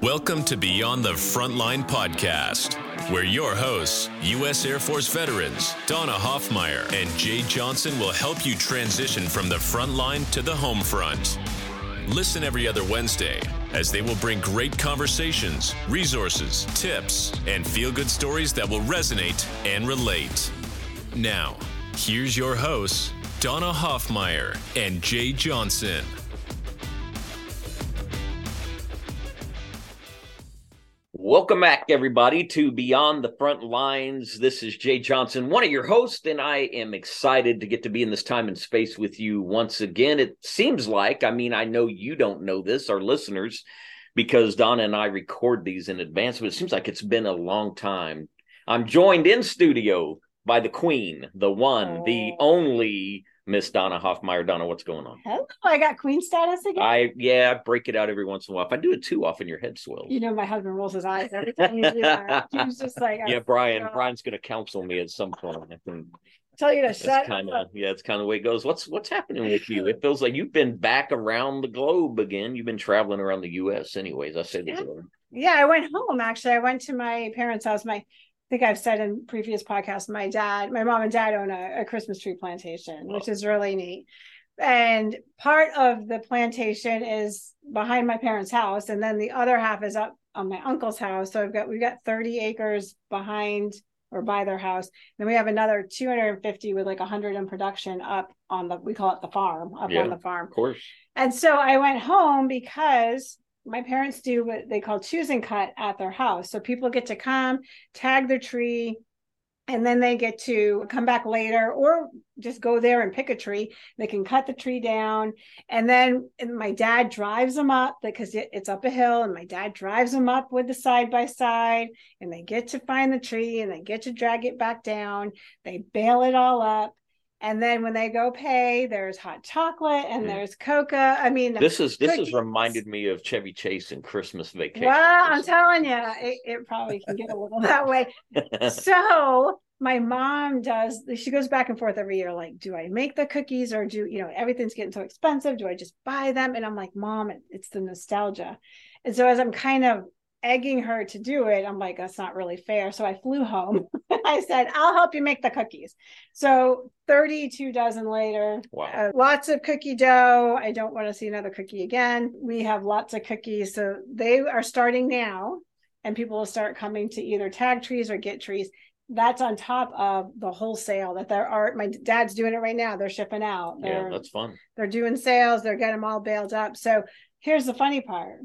Welcome to Beyond the Frontline podcast, where your hosts, U.S. Air Force veterans Donna Hoffmeyer and Jay Johnson, will help you transition from the front line to the home front. Listen every other Wednesday as they will bring great conversations, resources, tips, and feel good stories that will resonate and relate. Now, here's your hosts, Donna Hoffmeyer and Jay Johnson. Welcome back, everybody, to Beyond the Front Lines. This is Jay Johnson, one of your hosts, and I am excited to get to be in this time and space with you once again. It seems like, I mean, I know you don't know this, our listeners, because Donna and I record these in advance, but it seems like it's been a long time. I'm joined in studio by the Queen, the one, oh. the only Miss Donna Hoffmeyer. Donna, what's going on? Hello, I got queen status again. I yeah, I break it out every once in a while. If I do it too often, your head swells. You know, my husband rolls his eyes every time you do that. He's just like, yeah, Brian. Brian's going to counsel me at some point. I can tell you to shut. Kind of yeah, it's kind of the way it goes. What's what's happening with you? It feels like you've been back around the globe again. You've been traveling around the U.S. Anyways, I said yeah. Yeah, I went home actually. I went to my parents' house. My think I've said in previous podcasts, my dad, my mom and dad own a, a Christmas tree plantation, oh. which is really neat. And part of the plantation is behind my parents' house, and then the other half is up on my uncle's house. So I've got we've got 30 acres behind or by their house. And Then we have another 250 with like 100 in production up on the we call it the farm up yeah, on the farm. Of course. And so I went home because my parents do what they call choose and cut at their house. So people get to come, tag their tree, and then they get to come back later or just go there and pick a tree. They can cut the tree down. And then my dad drives them up because it's up a hill, and my dad drives them up with the side by side, and they get to find the tree and they get to drag it back down. They bale it all up and then when they go pay there's hot chocolate and mm. there's coca i mean this is this has reminded me of chevy chase and christmas vacation well i'm telling you it, it probably can get a little that way. So my mom does she goes back and forth every year like do i make the cookies or do you know everything's getting so expensive do i just buy them? And i'm like mom it's the nostalgia. And so as i'm kind of egging her to do it. I'm like, that's not really fair. So I flew home. I said, I'll help you make the cookies. So 32 dozen later, wow. uh, lots of cookie dough. I don't want to see another cookie again. We have lots of cookies. So they are starting now, and people will start coming to either tag trees or get trees. That's on top of the wholesale that there are. My dad's doing it right now. They're shipping out. They're, yeah, that's fun. They're doing sales. They're getting them all baled up. So here's the funny part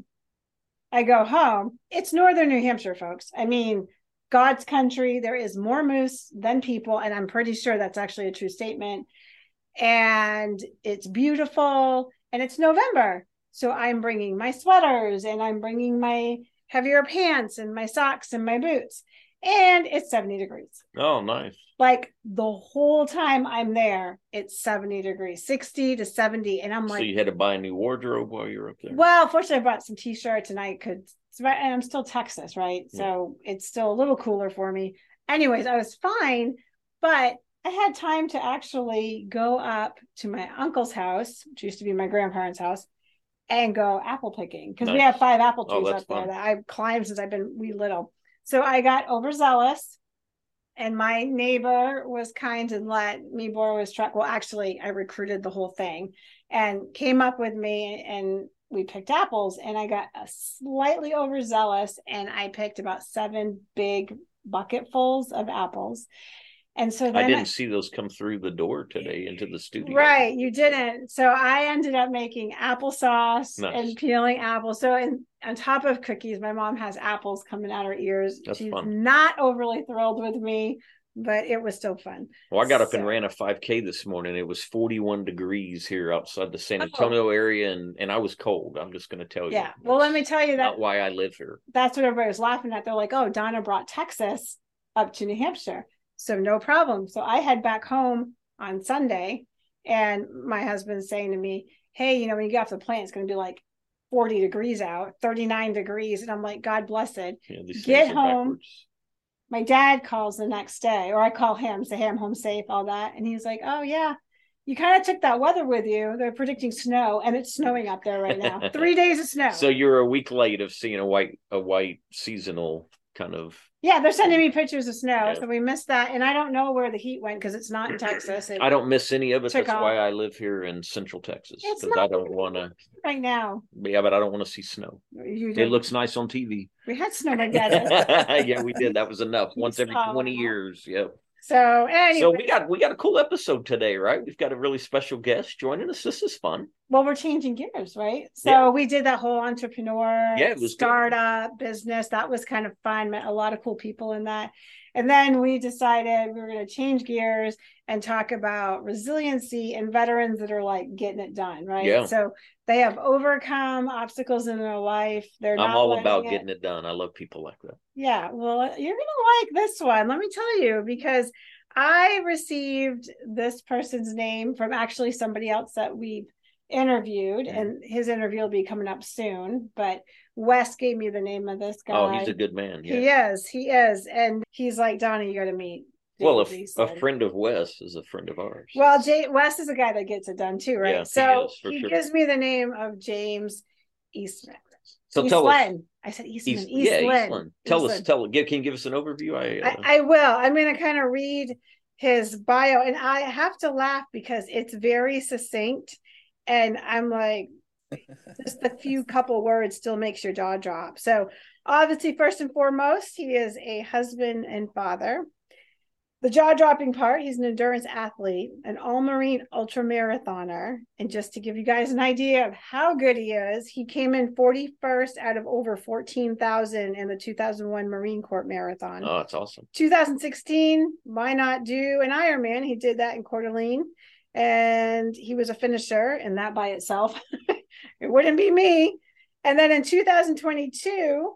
I go home, it's northern New Hampshire, folks. I mean, God's country, there is more moose than people. And I'm pretty sure that's actually a true statement. And it's beautiful and it's November. So I'm bringing my sweaters and I'm bringing my heavier pants and my socks and my boots. And it's 70 degrees. Oh, nice like the whole time I'm there, it's 70 degrees, 60 to 70. And I'm like, so you had to buy a new wardrobe while you're up there? Well, fortunately, I brought some t shirts and I could, and I'm still Texas, right? Yeah. So it's still a little cooler for me. Anyways, I was fine, but I had time to actually go up to my uncle's house, which used to be my grandparents' house, and go apple picking because nice. we have five apple oh, trees oh, up fun. there that I've climbed since I've been wee little. So I got overzealous and my neighbor was kind and let me borrow his truck. Well, actually, I recruited the whole thing and came up with me and we picked apples and I got slightly overzealous and I picked about seven big bucketfuls of apples. And so I didn't I, see those come through the door today into the studio. Right, you didn't. So I ended up making applesauce nice. and peeling apples. So in, on top of cookies, my mom has apples coming out her ears. That's She's fun. not overly thrilled with me, but it was still fun. Well, I got up and ran a 5K this morning. It was 41 degrees here outside the San oh. Antonio oh. area, and and I was cold. I'm just going to tell you. Yeah. Well, let me tell you that. Why I live here. That's what everybody was laughing at. They're like, "Oh, Donna brought Texas up to New Hampshire." So no problem. So I head back home on Sunday and my husband's saying to me, Hey, you know, when you get off the plane, it's going to be like 40 degrees out, 39 degrees. And I'm like, God bless it. Yeah, get home. Backwards. My dad calls the next day, or I call him, say, Hey, I'm home safe, all that. And he's like, Oh, yeah. you kind of took that weather with you. They're predicting snow, and it's snowing up there right now. Three days of snow. So you're a week late of seeing a white a white seasonal kind of. Yeah, they're sending me pictures of snow, Yeah. so we missed that. And I don't know where the heat went because it's not in Texas. It- I don't miss any of it. That's off. why I live here in Central Texas because I don't want to. right now. Yeah, but I don't want to see snow. It looks nice on TV. we had snow together. yeah, we did. That was enough. Once every twenty years. Yep. So anyway, So we got we got a cool episode today, right? We've got a really special guest joining us. This is fun. well, we're changing gears, right? So Yeah. we did that whole entrepreneur Yeah, was good. startup business. That was kind of fun. Met a lot of cool people in that. And then we decided we were going to change gears and talk about resiliency and veterans that are like getting it done, right? Yeah. So they have overcome obstacles in their life. They're I'm all about it- getting it done. I love people like that. Yeah, well, you're gonna like this one. Let me tell you, because I received this person's name from actually somebody else that we've interviewed, Mhm. and his interview will be coming up soon. But Wes gave me the name of this guy. Oh, he's a good man. Yeah. He is, he is, and he's like Donnie. You got to meet. well, a, a friend of Wes is a friend of ours. Well, Jay Wes is a guy that gets it done too, right? Yeah, he so is, for he sure. gives me the name of James Eastman. so tell us. I said Eastman. East, Eastland. yeah, Eastland. Tell us. Eastland. Tell. Give, can you give us an overview? I, uh, I, I will. I'm going to kind of read his bio, and I have to laugh because it's very succinct, and I'm like, just a few couple words still makes your jaw drop. So, obviously, first and foremost, he is a husband and father. The jaw dropping part, he's an endurance athlete, an all marine ultra marathoner. And just to give you guys an idea of how good he is, he came in 41st out of over 14,000 in the 2001 Marine Corps Marathon. oh, that's awesome. 2016, why not do an Ironman? He did that in Coeur d'Alene, and he was a finisher, and that by itself, it wouldn't be me. And then in 2022,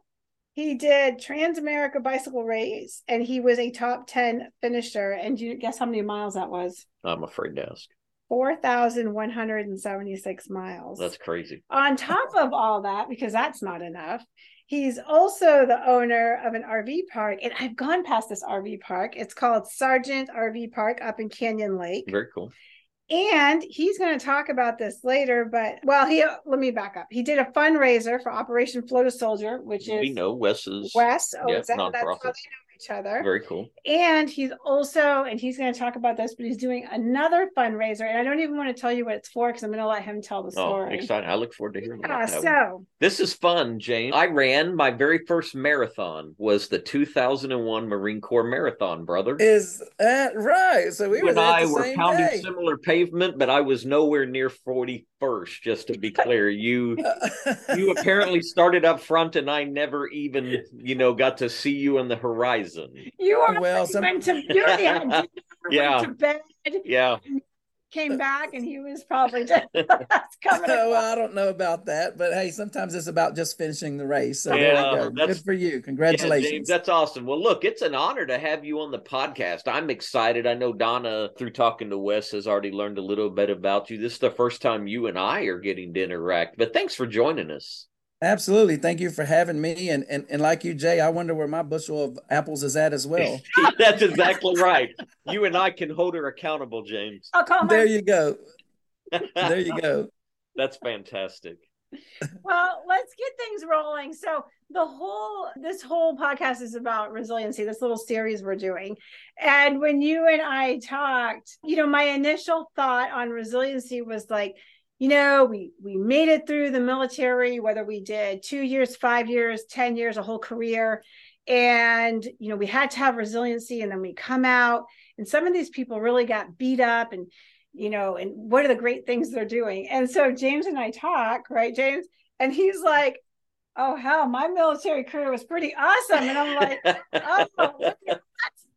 he did Trans America Bicycle Race, and he was a top 10 finisher. And you guess how many miles that was? I'm afraid to ask. 4,176 miles. That's crazy. On top of all that, because that's not enough, he's also the owner of an RV park. And I've gone past this RV park. It's called Sargent RV Park up in Canyon Lake. Very cool. And he's going to talk about this later, but well, he let me back up. He did a fundraiser for Operation Float a Soldier, which is we know Wes is Wes. Oh, yeah, is that, that's how they know. Each other. very cool. And he's also, and he's going to talk about this, but he's doing another fundraiser. And I don't even want to tell you what it's for because I'm going to let him tell the story. Oh, story. exciting! I look forward to hearing Yeah, about that. one. so This is fun, James. I ran my very first marathon was the 2001 Marine Corps Marathon, brother. Is that right? So we you were and I the were same pounding day. similar pavement, but I was nowhere near 41st. Just to be clear, you you apparently started up front, and I never even you know got to see you in the horizon. you are Well, some- went to you had dinner, Yeah. went to bed, Yeah, came back, and he was probably just coming. Oh, well, across. I don't know about that, but hey, sometimes it's about just finishing the race. So there Yeah, you go. Uh, that's- Good for you. Yeah, Congratulations. James, that's awesome. Well, look, it's an honor to have you on the podcast. I'm excited. I know Donna, through talking to Wes, has already learned a little bit about you. This is the first time you and I are getting to interact, but thanks for joining us. Absolutely. Thank you for having me. And, and and like you, Jay, I wonder where my bushel of apples is at as well. That's exactly right. You and I can hold her accountable, James. I'll call there you go. There you go. That's fantastic. Well, let's get things rolling. So the whole this whole podcast is about resiliency. This little series we're doing, and when you and I talked, you know, my initial thought on resiliency was like you know we we made it through the military whether we did two years five years ten years a whole career. And you know we had to have resiliency and then we come out and some of these people really got beat up and you know and what are the great things they're doing? And so james and i talk right james? And he's like oh hell my military career was pretty awesome. And i'm like oh look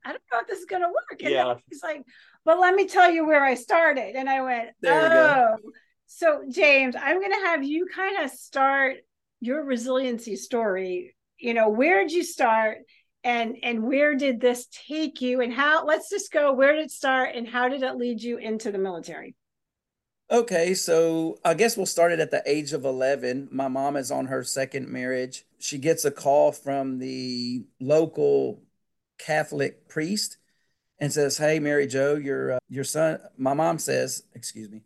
i don't know if this is going to work. And Yeah. he's like but let me tell you where i started. And i went There oh so james i'm going to have you kind of start your resiliency story you know where did you start and and where did this take you and how let's just go where did it start and how did it lead you into the military Okay, so I guess we'll start it at the age of 11. My mom is on her second marriage. She gets a call from the local Catholic priest, and says, "Hey, Mary Jo, your uh, your son." My mom says, "Excuse me."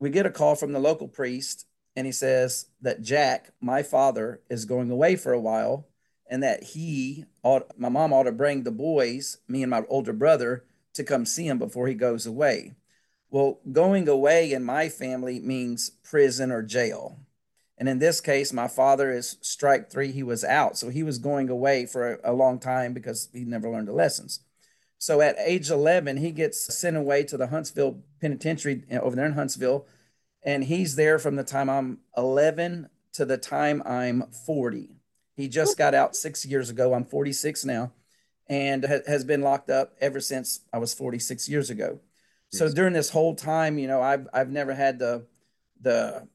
We get a call from the local priest, and he says that Jack, my father, is going away for a while, and that he, ought, my mom, ought to bring the boys, me and my older brother, to come see him before he goes away. Well, going away in my family means prison or jail. And in this case, my father is strike three. He was out. So he was going away for a, a long time because he never learned the lessons. So at age 11, he gets sent away to the Huntsville Penitentiary uh, over there in Huntsville. And he's there from the time I'm 11 to the time I'm 40. He just got out six years ago. I'm 46 now and ha- has been locked up ever since I was 46 years ago. So during this whole time, you know, I've, I've never had the, the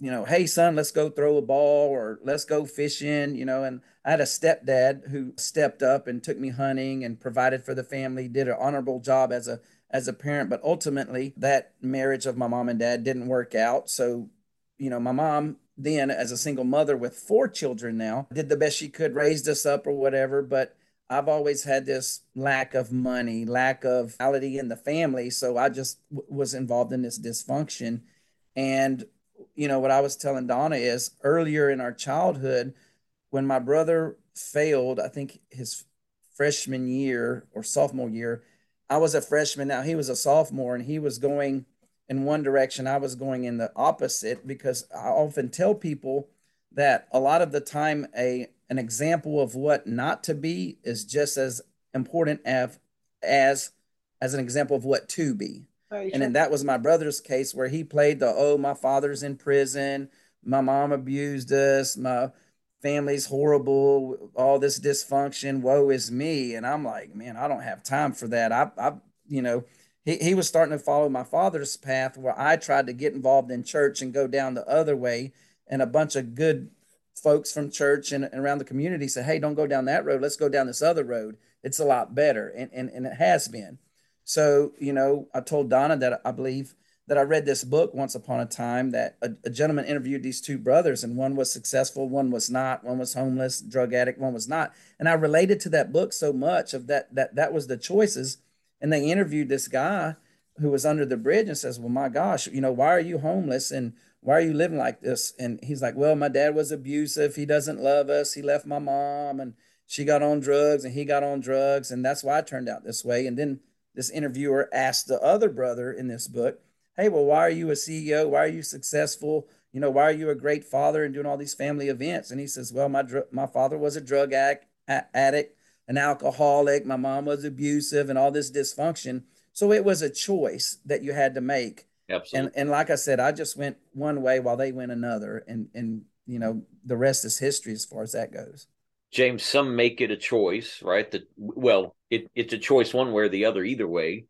you know, hey son, let's go throw a ball or let's go fishing, you know, and I had a stepdad who stepped up and took me hunting and provided for the family, did an honorable job as a as a parent, but ultimately that marriage of my mom and dad didn't work out. So, you know, my mom then as a single mother with four children now did the best she could, raised us up or whatever, but I've always had this lack of money, lack of quality in the family, so I just w- was involved in this dysfunction. And you know, what I was telling Donna is earlier in our childhood, when my brother failed, I think his freshman year or sophomore year, I was a freshman. Now he was a sophomore and he was going in one direction. I was going in the opposite because I often tell people that a lot of the time a an example of what not to be is just as important as as as an example of what to be. And then that was my brother's case where he played the oh, my father's in prison, my mom abused us, my family's horrible, all this dysfunction, woe is me. And I'm like, man, I don't have time for that. I, I you know, he, he was starting to follow my father's path where I tried to get involved in church and go down the other way. And a bunch of good folks from church and, and around the community said, hey, don't go down that road. Let's go down this other road. It's a lot better. And, and, and it has been. So, you know, I told Donna that I believe that I read this book once upon a time that a, a, gentleman interviewed these two brothers, and one was successful, one was not, one was homeless, drug addict, one was not. And I related to that book so much of that that that was the choices. And they interviewed this guy who was under the bridge and says, Well, my gosh, you know, why are you homeless? And why are you living like this? And he's like, Well, my dad was abusive. He doesn't love us. He left my mom and she got on drugs and he got on drugs. And that's why I turned out this way. And then this interviewer asked the other brother in this book, Hey, well, why are you a CEO? Why are you successful? You know, why are you a great father and doing all these family events? And he says, Well, my my father was a drug addict, addict, an alcoholic. My mom was abusive, and all this dysfunction. So it was a choice that you had to make. Absolutely. And and like I said, I just went one way while they went another, and and you know the rest is history as far as that goes. James, some make it a choice, right? That well, it, it's a choice one way or the other, either way.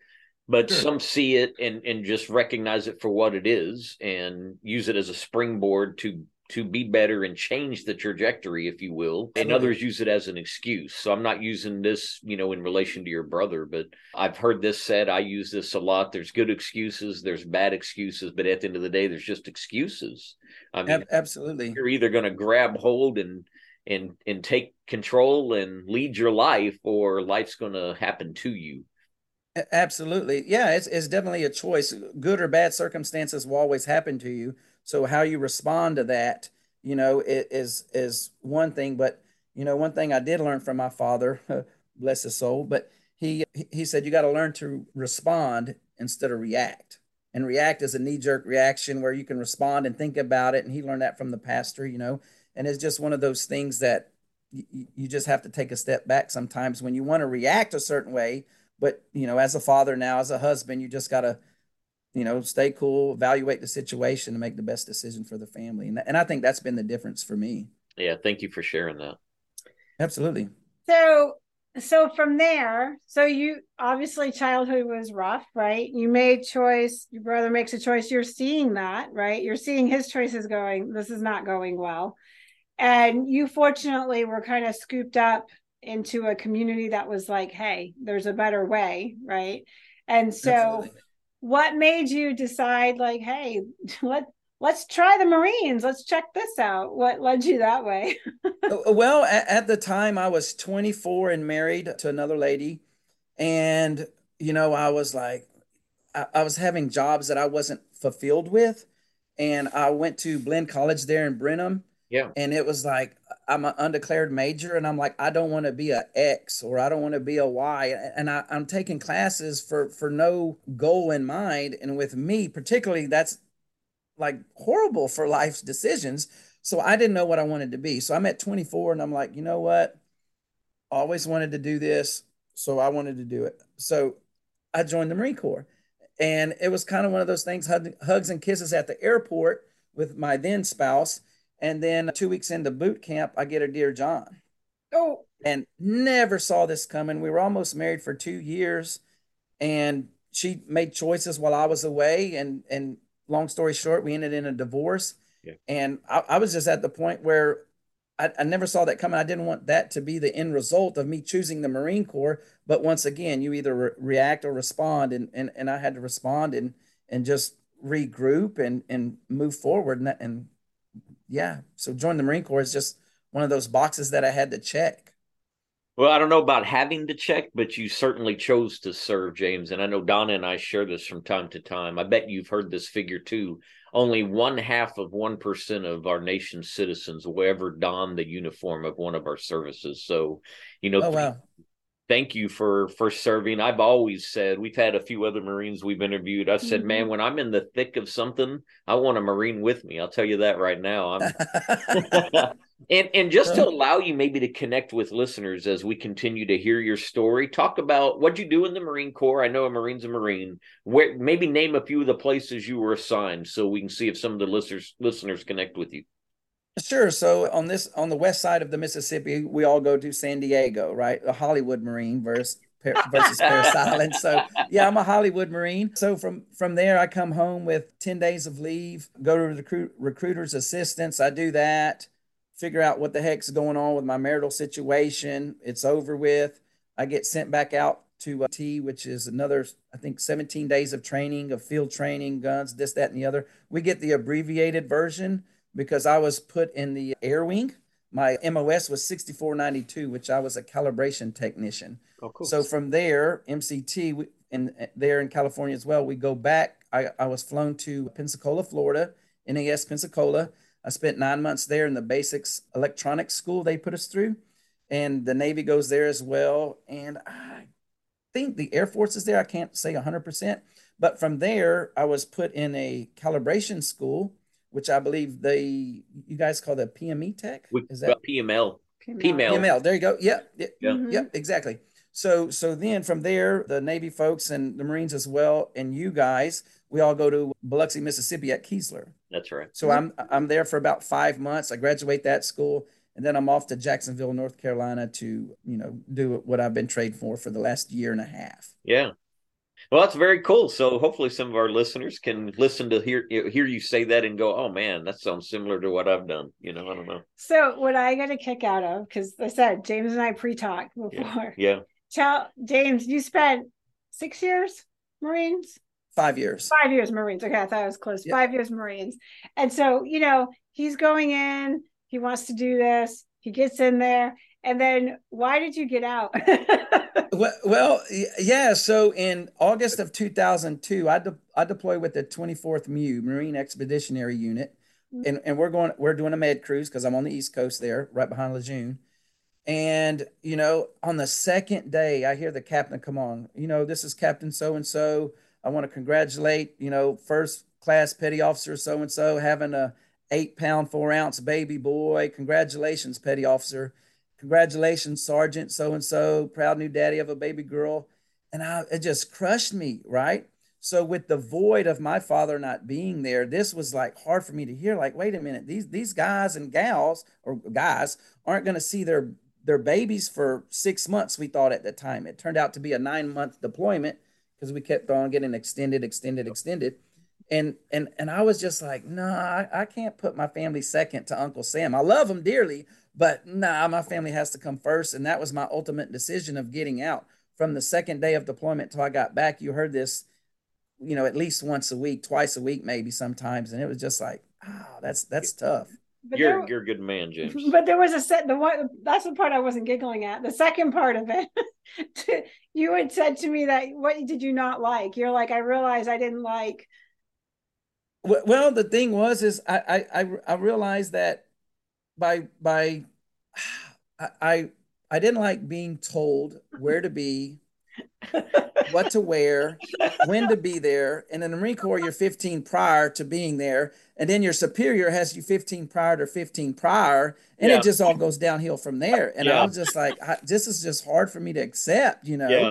But sure. some see it and and just recognize it for what it is and use it as a springboard to to be better and change the trajectory, if you will. And others use it as an excuse. So I'm not using this, you know, in relation to your brother, but I've heard this said. I use this a lot. There's good excuses, there's bad excuses, but at the end of the day, there's just excuses. I mean, absolutely. You're either going to grab hold and and and take control and lead your life or life's going to happen to you. Absolutely. Yeah it's, it's definitely a choice. Good or bad circumstances will always happen to you. So how you respond to that you know is is one thing but you know one thing i did learn from my father bless his soul but he he said you got to learn to respond instead of react. And react is a knee-jerk reaction where you can respond and think about it and he learned that from the pastor you know and it's just one of those things that you, you just have to take a step back sometimes when you want to react a certain way but you know as a father now as a husband you just got to you know stay cool evaluate the situation and make the best decision for the family. And, and i think that's been the difference for me. Yeah thank you for sharing that. Absolutely. So so from there so you obviously childhood was rough right? You made choice your brother makes a choice you're seeing that right? You're seeing his choices going this is not going well and you fortunately were kind of scooped up into a community that was like hey there's a better way right and so Absolutely. what made you decide like hey let let's try the marines let's check this out what led you that way uh, well at, at, the time i was 24 and married to another lady And, you know, I was like, I, I was having jobs that I wasn't fulfilled with. And I went to Blinn College there in Brenham. Yeah. And it was like, I'm an undeclared major and I'm like, I don't want to be a X or I don't want to be a Y. And I, I'm taking classes for, for no goal in mind. And with me, particularly, that's like horrible for life's decisions. So I didn't know what I wanted to be. So I'm at 24 and I'm like, you know what? Always wanted to do this. So I wanted to do it. So I joined the Marine Corps. And it was kind of one of those things hugs and kisses at the airport with my then spouse. And then two weeks into boot camp, I get a Dear John. Oh. And never saw this coming. We were almost married for two years. And she made choices while I was away. And, and long story short, we ended in a divorce. Yeah. And I, I, was just at the point where I, I, never saw that coming. I didn't want that to be the end result of me choosing the Marine Corps. But once again, you either re- react or respond, and, and and I had to respond and and just regroup and and move forward. And, and yeah, so join the Marine Corps is just one of those boxes that I had to check. Well, I don't know about having to check, but you certainly chose to serve, James. And I know Donna and I share this from time to time. I bet you've heard this figure too only one half of 1% of our nation's citizens will ever don the uniform of one of our services. So, you know, oh, wow. Thank you for for serving. I've always said we've had a few other Marines we've interviewed. I've said, mm-hmm. man, when I'm in the thick of something, I want a Marine with me. I'll tell you that right now. I'm And and just to allow you maybe to connect with listeners as we continue to hear your story, talk about what you do in the Marine Corps. I know a Marine's a Marine. Where maybe name a few of the places you were assigned so we can see if some of the listeners listeners connect with you. Sure. So on this on the west side of the Mississippi, we all go to San Diego, right? A Hollywood Marine versus versus Parris Island. So yeah, I'm a Hollywood Marine. So from from there, I come home with ten days of leave, go to recruit recruiter's assistance. I do that figure out what the heck's going on with my marital situation. It's over with. I get sent back out to uh, T, which is another, I think, 17 days of training, of field training, guns, this, that, and the other. We get the abbreviated version because I was put in the air wing. My MOS was 6492, which I was a calibration technician. Oh, cool. So from there, MCT, in there in California as well, we go back. I, I was flown to Pensacola, Florida, NAS Pensacola I spent nine months there in the basics electronics school they put us through, and the Navy goes there as well. And I think the Air Force is there. I can't say 100%. But from there, I was put in a calibration school, which I believe they, you guys call the PME Tech? Is that PMEL? PMEL. PMEL. There you go. Yep. Yep. Yeah. Mm-hmm. Yep. Exactly. So so then from there, the Navy folks and the Marines as well, and you guys, we all go to Biloxi, Mississippi at Keesler. That's right. So I'm I'm there for about five months. I graduate that school, and then I'm off to Jacksonville, North Carolina, to you know do what I've been trained for for the last year and a half. Yeah. Well, that's very cool. So hopefully, some of our listeners can listen to hear hear you say that and go, "Oh man, that sounds similar to what I've done." You know, I don't know. So what I got a kick out of because I said James and I pre-talked before. Yeah. yeah. Tell James, you spent six years Marines. Five years. Five years Marines. Okay, I thought I was close. Yep. Five years Marines. And so, you know, he's going in, he wants to do this, he gets in there. And then why did you get out? well, well, yeah. So in August of 2002, I, de- I deployed with the 24th MEU, Marine Expeditionary Unit. Mm-hmm. And, and we're going, we're doing a med cruise because I'm on the East Coast there, right behind Lejeune. And, you know, on the second day, I hear the captain come on, you know, this is Captain so and so I want to congratulate, you know, first class petty officer so and so having a eight pound, four ounce baby boy. Congratulations, petty officer. Congratulations, Sergeant so and so, proud new daddy of a baby girl. And I, it just crushed me, right? So with the void of my father not being there, this was like hard for me to hear. Like, wait a minute, these these guys and gals or guys aren't going to see their their babies for six months. We thought at the time it turned out to be a nine month deployment because we kept on getting extended, extended, extended. And and and I was just like, no, nah, I, I can't put my family second to Uncle Sam. I love him dearly, but nah, my family has to come first. And that was my ultimate decision of getting out. From the second day of deployment till I got back, you heard this, you know, at least once a week, twice a week, maybe sometimes. And it was just like, oh, that's that's tough. But you're there, you're a good man, James. But there was a set the one that's the part I wasn't giggling at. The second part of it you had said to me that what did you not like? You're like, I realized I didn't like. Well, the thing was, is I I I realized that by by I I didn't like being told where to be, what to wear, when to be there. And in the Marine Corps, you're 15 prior to being there. And then your superior has you 15 prior to 15 prior. And yeah. it just all goes downhill from there. And yeah. I was just like, this is just hard for me to accept, you know? Yeah.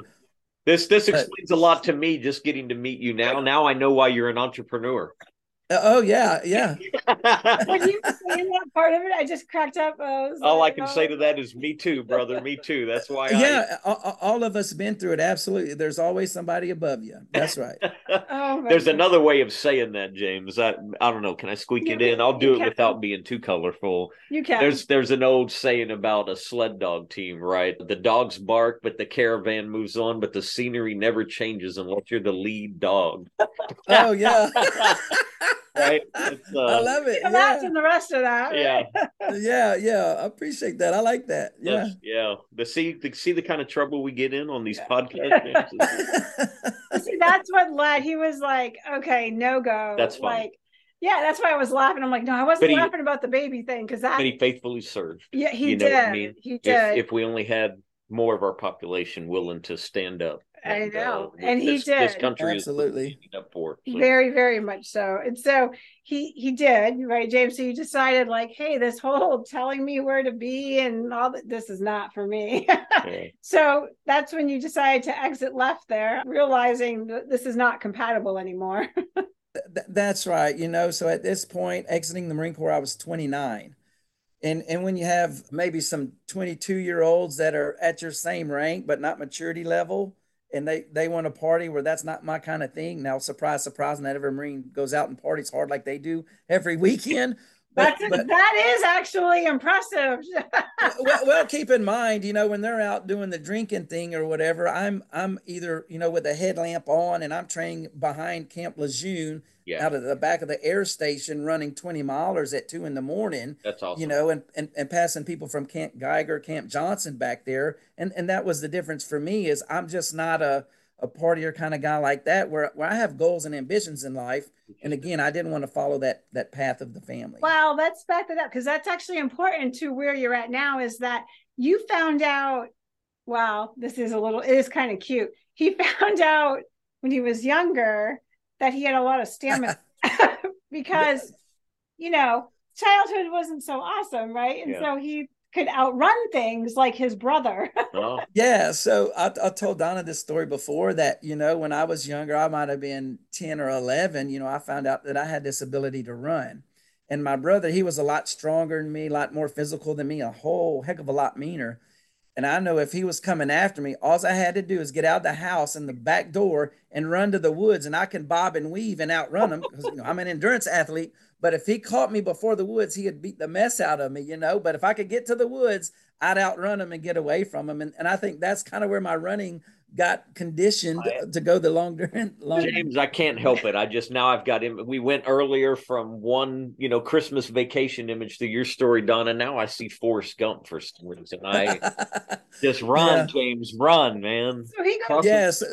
This this explains but, a lot to me just getting to meet you now. Now I know why you're an entrepreneur. Uh, oh yeah, yeah. when you saying that part of it, I just cracked up. I all like, I can oh. say to that is me too, brother. Me too. That's why. Yeah, I... all, of us been through it. Absolutely. There's always somebody above you. That's right. oh, There's God. another way of saying that, James. I I don't know. Can I squeak you it in? I'll do it can. without being too colorful. You can. There's there's an old saying about a sled dog team, right? The dogs bark, but the caravan moves on, but the scenery never changes unless you're the lead dog. oh yeah right? Uh, I love it. Imagine yeah. the rest of that. Yeah, yeah, yeah. I appreciate that. I like that. Yeah, That's, yeah. The see, the, see the kind of trouble we get in on these podcasts. see, that's what led. He was like, "Okay, no go." That's fine. Like, yeah, that's why I was laughing. I'm like, no, I wasn't he, laughing about the baby thing because that. But he faithfully served. Yeah, he you did. I mean? He did. If, if we only had more of our population willing to stand up I know, uh, and he this, did. This country absolutely up for so. very, very much so. And so he he did right, James. So you decided like, hey, this whole telling me where to be and all that, this is not for me. yeah. So that's when you decided to exit left there, realizing that this is not compatible anymore. that's right. You know, so at this point, exiting the Marine Corps, I was 29 and and when you have maybe some 22 year olds that are at your same rank but not maturity level and they they want to party where that's not my kind of thing. Now, surprise, surprise, not every Marine goes out and parties hard like they do every weekend. But, but that is actually impressive. well, well, keep in mind, you know, when they're out doing the drinking thing or whatever, I'm I'm either you know with a headlamp on and I'm training behind Camp Lejeune yeah. out of the back of the air station, running 20 milers at two in the morning. That's awesome. You know, and, and and passing people from Camp Geiger, Camp Johnson back there, and and that was the difference for me is I'm just not a a partier kind of guy like that where where I have goals and ambitions in life. And again, I didn't want to follow that that path of the family. Well, let's back that up because that's actually important to where you're at now is that you found out wow, this is a little it is kind of cute. He found out when he was younger that he had a lot of stamina because you know, childhood wasn't so awesome, right? And yeah. so he could outrun things like his brother. oh. Yeah. So I, I told Donna this story before that, you know, when I was younger, I might have been 10 or 11, you know, I found out that I had this ability to run. And my brother, he was a lot stronger than me, a lot more physical than me, a whole heck of a lot meaner. And I know if he was coming after me, all I had to do is get out of the house and the back door and run to the woods, and I can bob and weave and outrun him because you know, I'm an endurance athlete. But if he caught me before the woods, he would beat the mess out of me, you know. But if I could get to the woods, I'd outrun him and get away from him. And, and I think that's kind of where my running got conditioned I, to go the longer long James, I can't help it. I just now I've got him. We went earlier from one, you know, Christmas vacation image to your story, Donna. Now I see Forrest Gump for some reason. I just run, yeah. James, run, man. So he goes. Yes.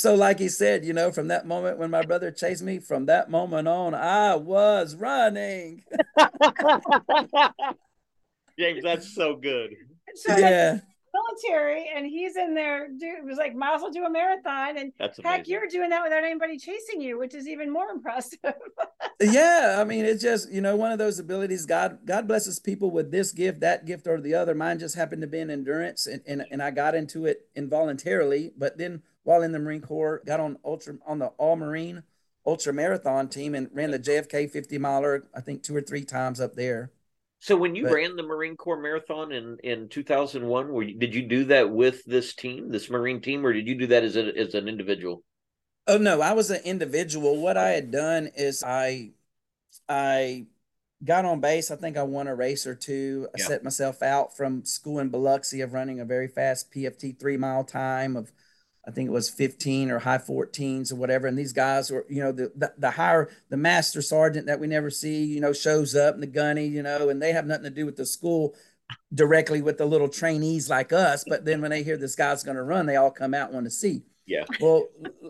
So, like he said, you know, from that moment when my brother chased me, from that moment on, I was running. James, that's so good. So yeah military and he's in there do it was like might as well do a marathon and That's heck you're doing that without anybody chasing you which is even more impressive. Yeah i mean it's just you know one of those abilities god god blesses people with this gift that gift or the other. Mine just happened to be in endurance and, and, and i got into it involuntarily but then while in the marine corps got on ultra on the all marine ultra marathon team and ran the jfk 50 miler i think two or three times up there so when you but, ran the Marine Corps Marathon in in 2001, were you, did you do that with this team, this Marine team, or did you do that as a, as an individual? Oh no, I was an individual. What I had done is I I got on base. I think I won a race or two. I yeah. set myself out from school in Biloxi of running a very fast PFT three mile time of I think it was 15 or high 14s or whatever. And these guys were, you know, the, the, the higher, the master sergeant that we never see, you know, shows up and the gunny, you know, and they have nothing to do with the school. directly with the little trainees like us. But then when they hear this guy's going to run, they all come out want to see. Yeah. Well,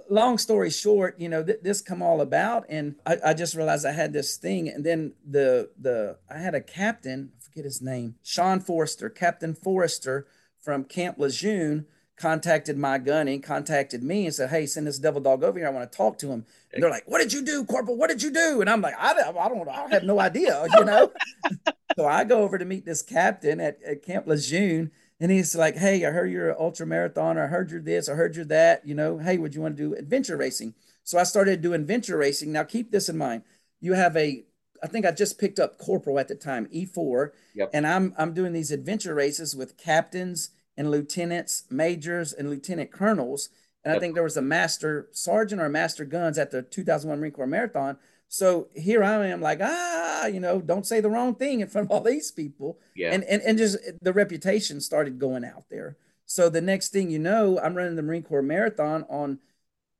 long story short, you know, th- this come all about, and I, I, just realized I had this thing, and then the the I had a captain, I forget his name, Sean Forrester, Captain Forrester from Camp Lejeune contacted my gunny, contacted me and said, Hey, send this devil dog over here. I want to talk to him. And they're like, What did you do, Corporal? What did you do? And I'm like, I, I don't I have no idea, you know? so I go over to meet this captain at, at Camp Lejeune and he's like, Hey, I heard you're an ultra marathoner. I heard you're this. I heard you're that. You know, hey, would you want to do adventure racing? So I started doing adventure racing. Now, keep this in mind. You have a, I think I just picked up corporal at the time, E4, yep. and I'm I'm doing these adventure races with captains and lieutenants, majors, and lieutenant colonels. And yep. I think there was a master sergeant or master guns at the 2001 Marine Corps Marathon. So here I am, like, ah, you know, don't say the wrong thing in front of all these people. Yeah. And, and, and just the reputation started going out there. So the next thing you know, I'm running the Marine Corps Marathon on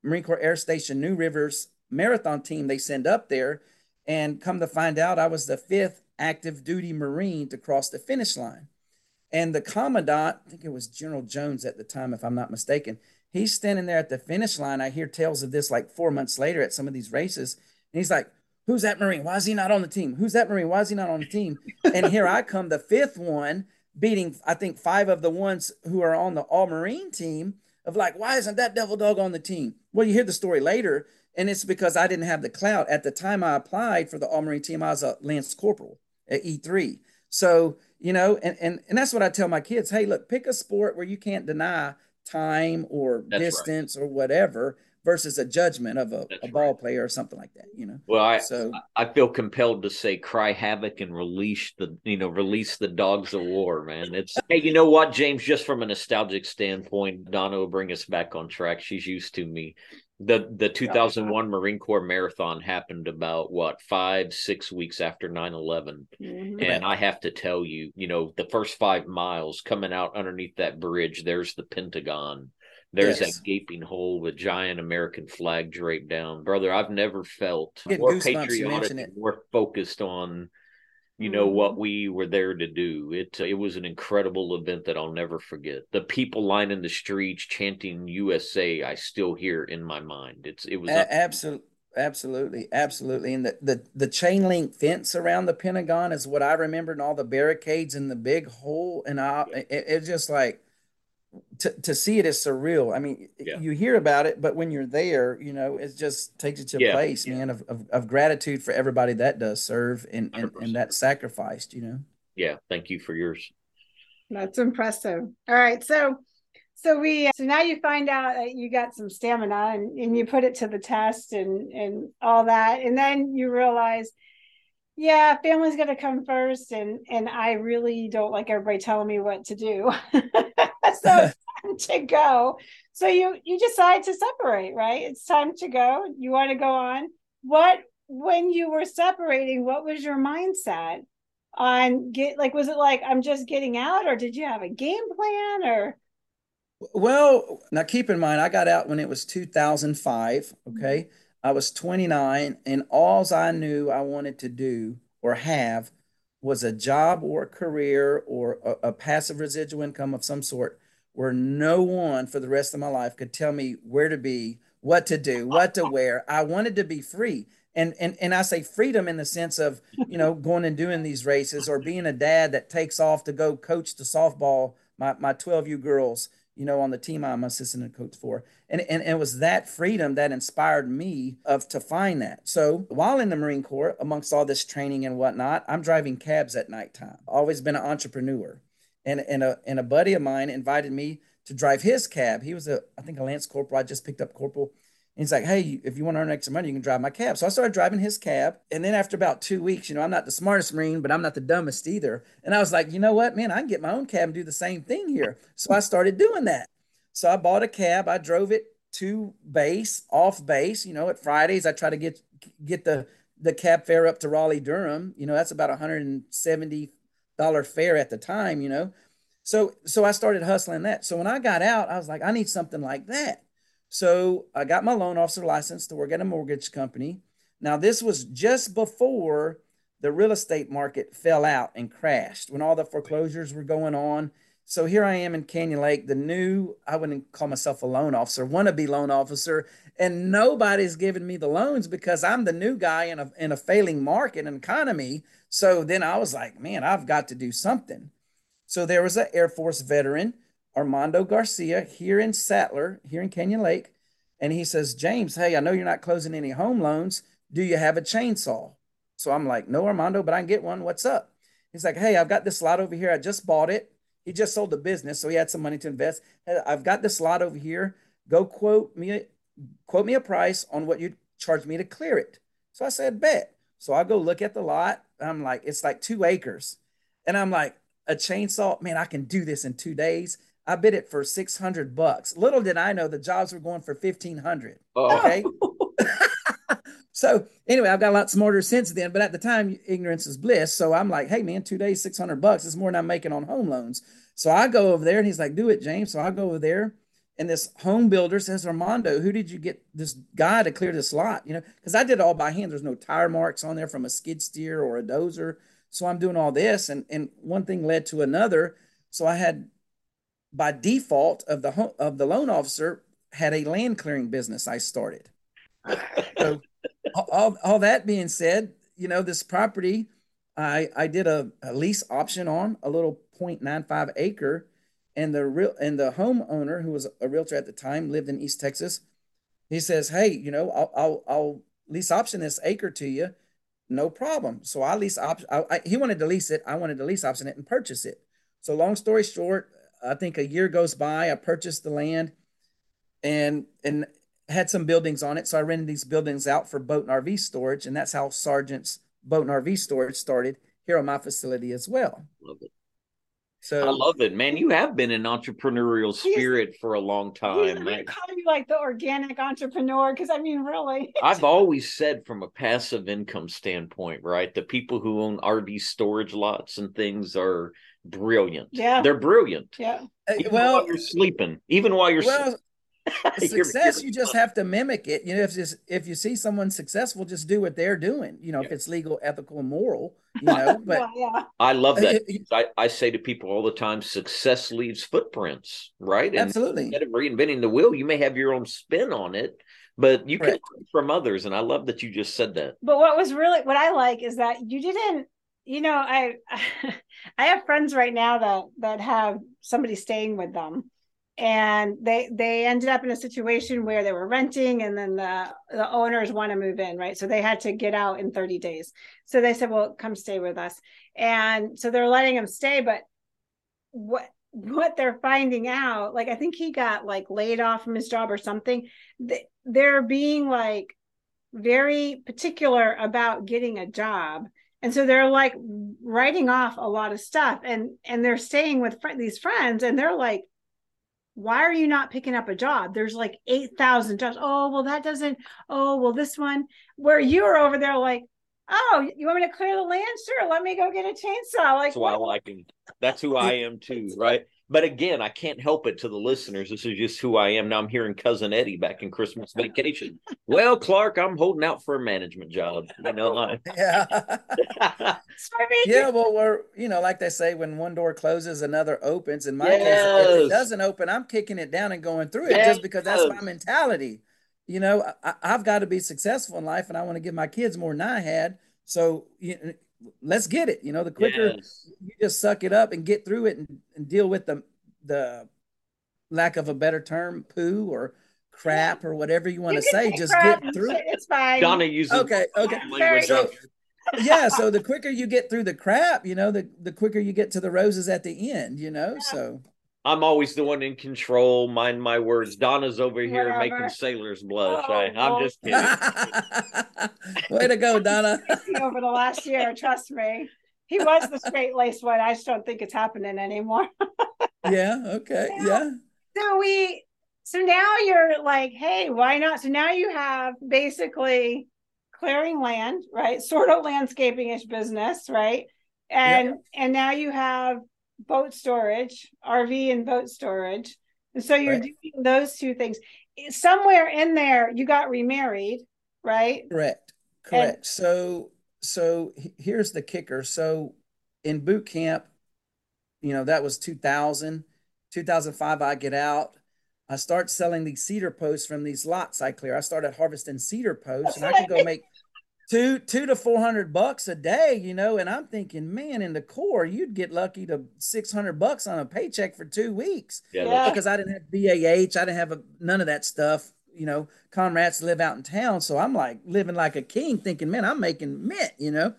Marine Corps Air Station New Rivers marathon team they send up there. And come to find out, I was the fifth active duty Marine to cross the finish line. And the commandant, I think it was General Jones at the time, if I'm not mistaken, he's standing there at the finish line. I hear tales of this like four months later at some of these races. And he's like, Who's that Marine? Why is he not on the team? Who's that Marine? Why is he not on the team? and here I come, the fifth one, beating, I think, five of the ones who are on the All Marine team of like, why isn't that devil dog on the team? Well, you hear the story later, and it's because I didn't have the clout. At the time I applied for the All Marine team, I was a Lance Corporal at E3. So, you know, and, and, and that's what I tell my kids. Hey, look, pick a sport where you can't deny time or that's distance right. or whatever versus a judgment of a, a ball right. player or something like that, you know. Well, I so I feel compelled to say cry havoc and release the you know, release the dogs of war, man. It's hey, you know what, James, just from a nostalgic standpoint, Donna will bring us back on track. She's used to me the the 2001 marine corps marathon happened about what five six weeks after 9-11 mm-hmm. and i have to tell you you know the first five miles coming out underneath that bridge there's the pentagon. There's yes. that gaping hole with giant american flag draped down. Brother i've never felt more patriotic more focused on you know what mm-hmm. we were there to do. It it was an incredible event that i'll never forget. The people lining the streets chanting usa i still hear in my mind. It's it was a- absolutely absolutely absolutely. And the, the the chain link fence around the pentagon is what i remember and all the barricades and the big hole and i it, it's just like to, to see it is surreal. I mean, yeah. you hear about it, but when you're there, you know, it just takes it to yeah. a place, yeah. man, of, of, of, gratitude for everybody that does serve and, and, and that sacrificed, you know? Yeah. Thank you for yours. That's impressive. All right. So, so we, uh, so now you find out that you got some stamina and, and you put it to the test and, and all that. And then you realize, yeah, family's going to come first. And, and I really don't like everybody telling me what to do. so it's time to go. So you you decide to separate, right? It's time to go. You want to go on. What when you were separating, what was your mindset on get like was it like I'm just getting out or did you have a game plan or well, now keep in mind I got out when it was 2005, okay? Mm-hmm. I was 29 and alls I knew I wanted to do or have was a job or a career or a, a, passive residual income of some sort where no one for the rest of my life could tell me where to be, what to do, what to wear. I wanted to be free. And, and and I say freedom in the sense of you know going and doing these races or being a dad that takes off to go coach the softball my my 12U girls you know on the team I'm assistant coach for and, and and it was that freedom that inspired me of to find that so while in the Marine Corps amongst all this training and whatnot I'm driving cabs at nighttime always been an entrepreneur and and a and a buddy of mine invited me to drive his cab. He was a I think a lance corporal. I just picked up corporal. He's like, hey, if you want to earn extra money, you can drive my cab. So I started driving his cab. And then after about two weeks, you know, I'm not the smartest Marine, but I'm not the dumbest either. And I was like, you know what, man, I can get my own cab and do the same thing here. So I started doing that. So I bought a cab. I drove it to base, off base. You know, at Fridays, I try to get get the the cab fare up to Raleigh Durham. You know, that's about 170 dollar fare at the time, you know. So so I started hustling that. So when I got out, I was like, I need something like that. So I got my loan officer license to work at a mortgage company. Now this was just before the real estate market fell out and crashed when all the foreclosures were going on. So here I am in Canyon Lake, the new, I wouldn't call myself a loan officer, wannabe loan officer, and nobody's giving me the loans because I'm the new guy in a in a failing market and economy. So then I was like, man, I've got to do something. So there was an Air Force veteran, Armando Garcia, here in Sattler, here in Canyon Lake, and he says, James, hey, I know you're not closing any home loans. Do you have a chainsaw? So I'm like, no, Armando, but I can get one. What's up? He's like, hey, I've got this lot over here. I just bought it. He just sold the business, so he had some money to invest. I've got this lot over here. Go quote me, quote me a price on what you charge me to clear it. So I said, bet. So I go look at the lot. I'm like, it's like two acres, and I'm like, a chainsaw, man, I can do this in two days. I bid it for 600 bucks. Little did I know the jobs were going for 1500. Oh. Okay. so anyway, I've got a lot smarter since then, but at the time, ignorance is bliss. So I'm like, hey man, two days, 600 bucks is more than I'm making on home loans. So I go over there and he's like, do it, James. So I go over there and this home builder says, Armando, who did you get this guy to clear this lot? You know, because I did it all by hand. There's no tire marks on there from a skid steer or a dozer. So I'm doing all this. And, and one thing led to another. So I had by default of the of the loan officer had a land clearing business I started. so all, all that being said, you know, this property I I did a, a lease option on a little 0.95 acre and the real and the homeowner who was a realtor at the time lived in East Texas. He says, "Hey, you know, I'll I'll, I'll lease option this acre to you, no problem." So I lease option. He wanted to lease it. I wanted to lease option it and purchase it. So long story short, I think a year goes by. I purchased the land and and had some buildings on it. So I rented these buildings out for boat and RV storage, and that's how Sargent's Boat and RV Storage started here on my facility as well. Love it. So I love it, man. You have been an entrepreneurial spirit for a long time. I call you like the organic entrepreneur because I mean, really. I've always said, from a passive income standpoint, right, the people who own RV storage lots and things are brilliant. Yeah. They're brilliant. Yeah. Uh, even well, while you're sleeping, even while you're well, success, you just have to mimic it. You know, if just, if you see someone successful, just do what they're doing. You know, yeah. if it's legal, ethical, and moral. You know, but well, yeah. I love that. Uh, I, I say to people all the time, success leaves footprints, right? And Absolutely. Instead of reinventing the wheel, you may have your own spin on it, but you can learn from others. And I love that you just said that. But what was really what I like is that you didn't you know i i have friends right now that that have somebody staying with them. And they they ended up in a situation where they were renting and then the the owners want to move in right? So they had to get out in 30 days. So they said well come stay with us. And so they're letting them stay but what what they're finding out like i think he got like laid off from his job or something. They're being like very particular about getting a job and so they're like writing off a lot of stuff and and they're staying with fr- these friends and they're like why are you not picking up a job? There's like 8000 jobs. Oh well that doesn't oh well this one where you're over there like oh you want me to clear the land? Sure let me go get a chainsaw. Like that's why i like him that's who i am too right but again, I can't help it to the listeners. This is just who I am. Now I'm hearing cousin Eddie back in Christmas vacation. well, Clark, I'm holding out for a management job. You know, oh, I... yeah. yeah, well, we're you know, like they say, when one door closes, another opens. In my yes. case, if it doesn't open, I'm kicking it down and going through it yes. just because that's my mentality. You know, I, have got to be successful in life, and I want to give my kids more than I had. So you, let's get it. You know, the quicker yes. you just suck it up and get through it and, and deal with the the lack of a better term, poo or crap or whatever you want to say. Just crap. get through it. It's fine. Donna uses okay, okay. Language So, yeah, so the quicker you get through the crap, you know, the the quicker you get to the roses at the end, you know. Yeah. So I'm always the one in control. Mind my words. Donna's over here Whatever. making sailors blush. Oh, I, am just kidding. Way to go, Donna. over the last year, trust me. He was the straight laced one. I just don't think it's happening anymore. yeah. Okay. Yeah. So we. So now you're like, hey, why not? So now you have basically clearing land, right? Sort of landscaping ish business, right? And yep. and now you have boat storage, RV and boat storage. And so you're right. doing those two things. Somewhere in there, you got remarried, right? Correct. Correct. And- so so here's the kicker. So in boot camp, you know, that was 2000, 2005, I get out. I start selling these cedar posts from these lots I clear. I started harvesting cedar posts and I could go make two two to four hundred bucks a day, you know. And I'm thinking, man, in the Corps, you'd get lucky to six hundred bucks on a paycheck for two weeks. Yeah, because I didn't have BAH, I didn't have a, none of that stuff. You know, comrades live out in town, so I'm like living like a king, thinking, man, I'm making mint, you know.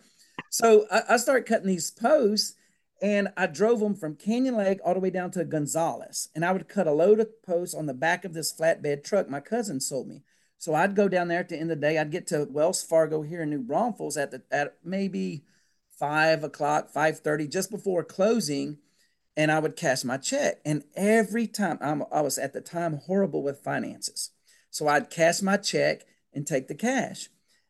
So I, I start cutting these posts. And I drove them from Canyon Lake all the way down to Gonzales. And I would cut a load of posts on the back of this flatbed truck my cousin sold me. So I'd go down there at the end of the day. I'd get to Wells Fargo here in New Braunfels at the at maybe five o'clock, five thirty, just before closing, and I would cash my check. And every time I'm, I was at the time horrible with finances, so I'd cash my check and take the cash.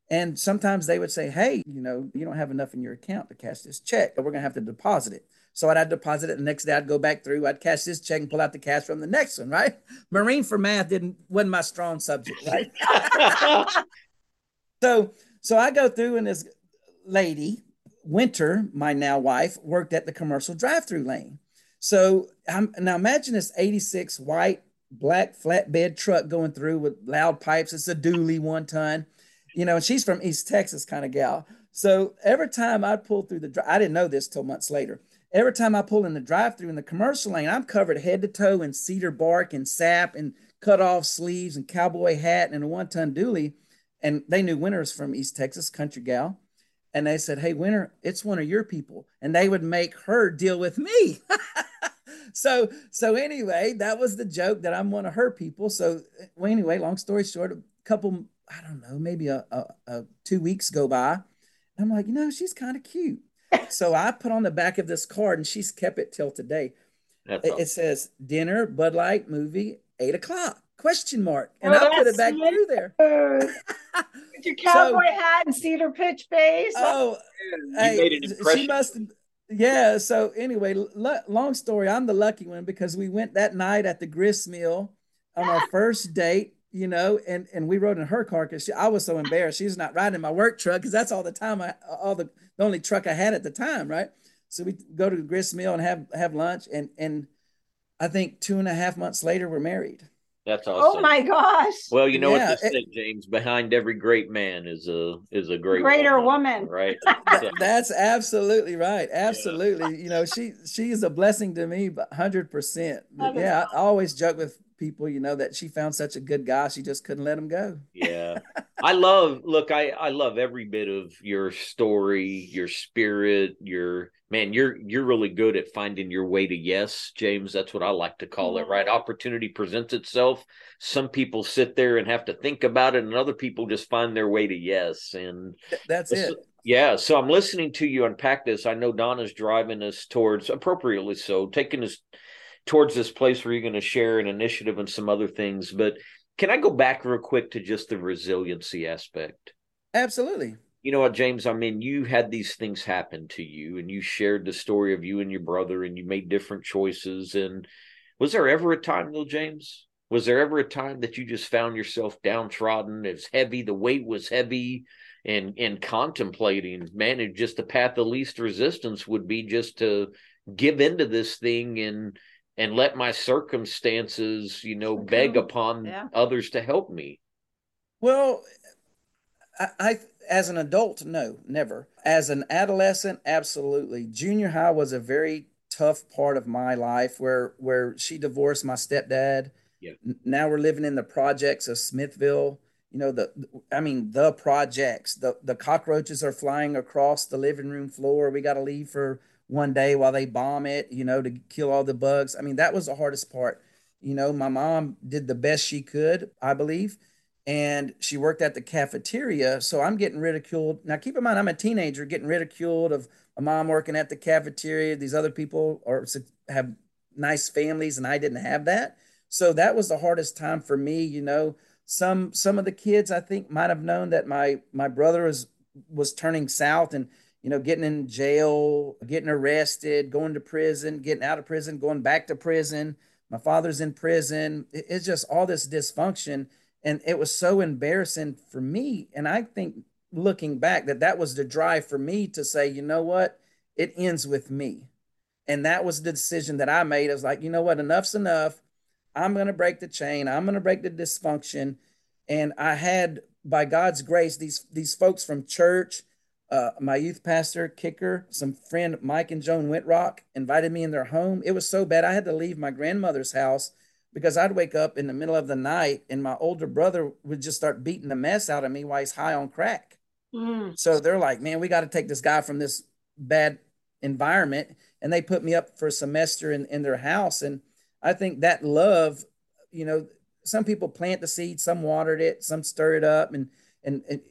And sometimes they would say, "Hey, you know, you don't have enough in your account to cash this check, but we're gonna have to deposit it." So I'd deposit it. The next day I'd go back through, I'd cash this check and pull out the cash from the next one, right? Marine for math didn't wasn't my strong subject, right? so so I go through and this lady, Winter, my now wife, worked at the commercial drive-through lane. So I'm now imagine this 86 white black flatbed truck going through with loud pipes. It's a dually one ton, you know, and she's from East Texas kind of gal. So every time I'd pull through the, I didn't know this till months later every time I pull in the drive through in the commercial lane, I'm covered head to toe in cedar bark and sap and cut off sleeves and cowboy hat and a one ton dually. And they knew Winter's from East Texas, country gal. And they said, Hey, Winter, it's one of your people. And they would make her deal with me. so, so anyway, that was the joke that I'm one of her people. So, well, anyway, long story short, a couple, I don't know, maybe a, a, a two weeks go by. I'm like, you know, she's kind of cute so I put on the back of this card, and she's kept it till today. It, awesome. it, says dinner, Bud Light movie, eight o'clock question mark, and oh, I put it back through there. With your cowboy so, hat and cedar pitch base. Oh, hey, she must. Yeah. So anyway, l- long story. I'm the lucky one because we went that night at the grist mill on our first date you know, and and we rode in her car because I was so embarrassed. She's not riding my work truck because that's all the time I all the the only truck I had at the time, right? So we go to the grist mill and have have lunch, and and I think two and a half months later we're married. That's oh awesome. Oh my gosh! Well, you know yeah, what they say, James. Behind every great man is a is a great greater woman, woman right? So. That's absolutely right. Absolutely. Yeah. You know, she she is a blessing to me, hundred percent. Yeah, I always joke with people, you know, that she found such a good guy, she just couldn't let him go. yeah. I love, look, I, I love every bit of your story, your spirit, your man, you're, you're really good at finding your way to yes, James. That's what I like to call it, right? Mm-hmm. Opportunity presents itself. Some people sit there and have to think about it, and other people just find their way to yes. And that's it. Yeah, so I'm listening to you unpack this. I know Donna's driving us towards appropriately so, taking us towards this place where you're going to share an initiative and some other things. But can I go back real quick to just the resiliency aspect? Absolutely. You know what, James? I mean, you had these things happen to you, and you shared the story of you and your brother, and you made different choices. And was there ever a time, though, James? Was there ever a time that you just found yourself downtrodden? It was heavy, the weight was heavy, and and contemplating, man, just the path of least resistance would be just to give into this thing and and let my circumstances, you know, beg upon yeah. others to help me? Well, I, I, as an adult, no, never. As an adolescent, absolutely. Junior high was a very tough part of my life where where she divorced my stepdad. Yeah. Now we're living in the projects of Smithville. You know the I mean the projects. The the cockroaches are flying across the living room floor. We got to leave for one day while they bomb it, you know, to kill all the bugs. I mean, that was the hardest part. You know, my mom did the best she could, I believe, and she worked at the cafeteria. So I'm getting ridiculed. Now, keep in mind, I'm a teenager getting ridiculed of a mom working at the cafeteria. These other people are have nice families, and I didn't have that. So that was the hardest time for me. You know, some some of the kids I think might have known that my my brother was was turning south and you know, getting in jail, getting arrested, going to prison, getting out of prison, going back to prison. My father's in prison. It's just all this dysfunction. And it was so embarrassing for me. And I think looking back that that was the drive for me to say, you know what, it ends with me. And that was the decision that I made. I was like, you know what, enough's enough. I'm going to break the chain. I'm going to break the dysfunction. And I had, by God's grace, these these folks from church, uh, my youth pastor, kicker, some friend Mike and Joan Wintrock invited me in their home. It was so bad I had to leave my grandmother's house because I'd wake up in the middle of the night and my older brother would just start beating the mess out of me while he's high on crack. Mm. So they're like, man, we got to take this guy from this bad environment. And they put me up for a semester in, in their house. And I think that love, you know, some people plant the seed, some watered it, some stir it up and and and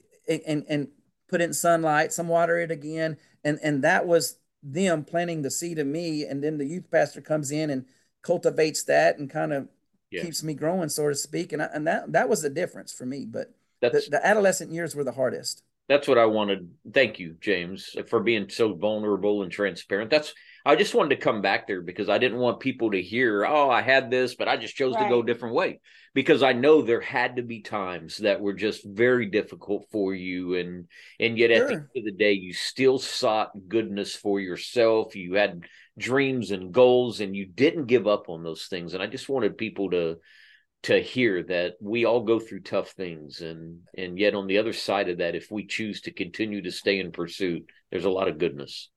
and, and put in sunlight, some water it again. And and that was them planting the seed of me. And then the youth pastor comes in and cultivates that and kind of yeah. keeps me growing, so to speak. And I, and that that was the difference for me. But the, the adolescent years were the hardest that's what I wanted. Thank you, James, for being so vulnerable and transparent. That's I just wanted to come back there because I didn't want people to hear, oh, I had this, but I just chose right. to go a different way. Because I know there had to be times that were just very difficult for you. And and yet sure. at the end of the day, you still sought goodness for yourself. You had dreams and goals and you didn't give up on those things. And I just wanted people to to hear that we all go through tough things and and yet on the other side of that if we choose to continue to stay in pursuit there's a lot of goodness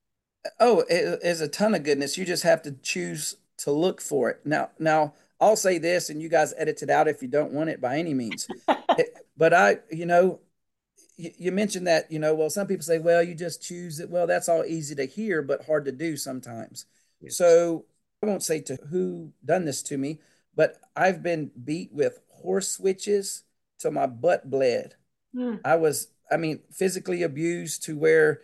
oh it is a ton of goodness you just have to choose to look for it now now i'll say this and you guys edit it out if you don't want it by any means but i you know you, you mentioned that you know well some people say well you just choose it well that's all easy to hear but hard to do sometimes yes. so i won't say to who done this to me but I've been beat with horse switches till my butt bled. Mm. I was, I mean, physically abused to where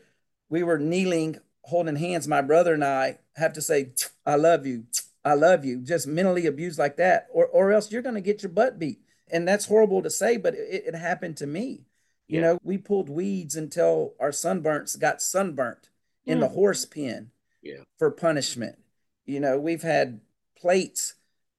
we were kneeling, holding hands. My brother and I have to say, I love you. I love you. Just mentally abused like that, or, or else you're going to get your butt beat. And that's horrible to say, but it, it happened to me. Yeah. You know, we pulled weeds until our sunburns got sunburnt in mm. the horse pen yeah. for punishment. You know, we've had plates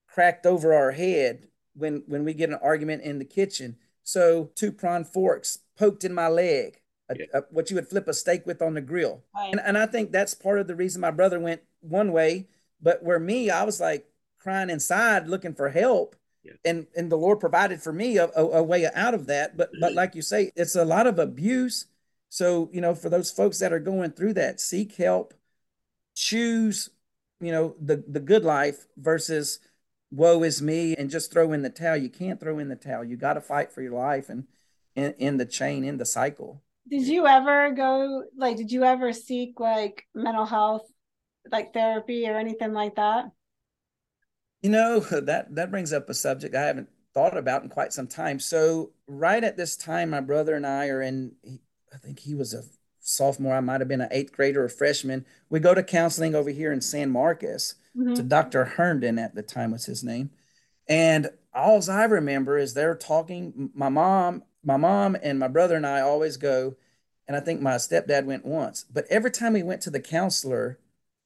cracked over our head when when we get an argument in the kitchen. So two prong forks poked in my leg, a, yeah. a, what you would flip a steak with on the grill. Right. And, and I think that's part of the reason my brother went one way, but where me, I was like crying inside looking for help. Yeah. And and the Lord provided for me a, a, a way out of that. But but mm-hmm. like you say, it's a lot of abuse. So you know, for those folks that are going through that, seek help, choose, you know, the the good life versus woe is me and just throw in the towel. You can't throw in the towel. You got to fight for your life and in, in the chain, in the cycle. Did you ever go like did you ever seek like mental health like therapy or anything like that? You know, that that brings up a subject I haven't thought about in quite some time. So right at this time my brother and I are in I think he was a sophomore, I might have been an 8th grader or freshman. We go to counseling over here in San Marcos mm-hmm. to Dr. Herndon at the time was his name. And all I remember is they're talking. My mom, my mom and my brother and I always go, and I think my stepdad went once. But every time we went to the counselor,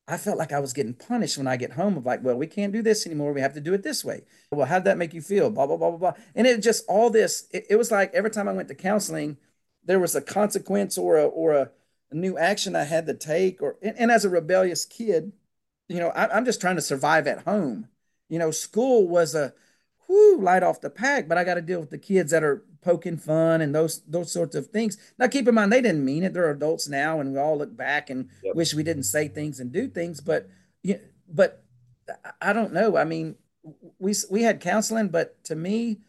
I felt like I was getting punished when I get home of like, well, we can't do this anymore. We have to do it this way. Well, how'd that make you feel? Blah, blah, blah, blah, blah. And it just all this, it, it was like every time I went to counseling, there was a consequence or a or a, a new action I had to take. Or and, and as a rebellious kid, you know, I, am just trying to survive at home. You know, school was a whoo light off the pack, but I got to deal with the kids that are poking fun and those those sorts of things. Now, keep in mind they didn't mean it. They're adults now, and we all look back and yep. wish we didn't say things and do things. But yeah, but I don't know. I mean, we we had counseling, but to me,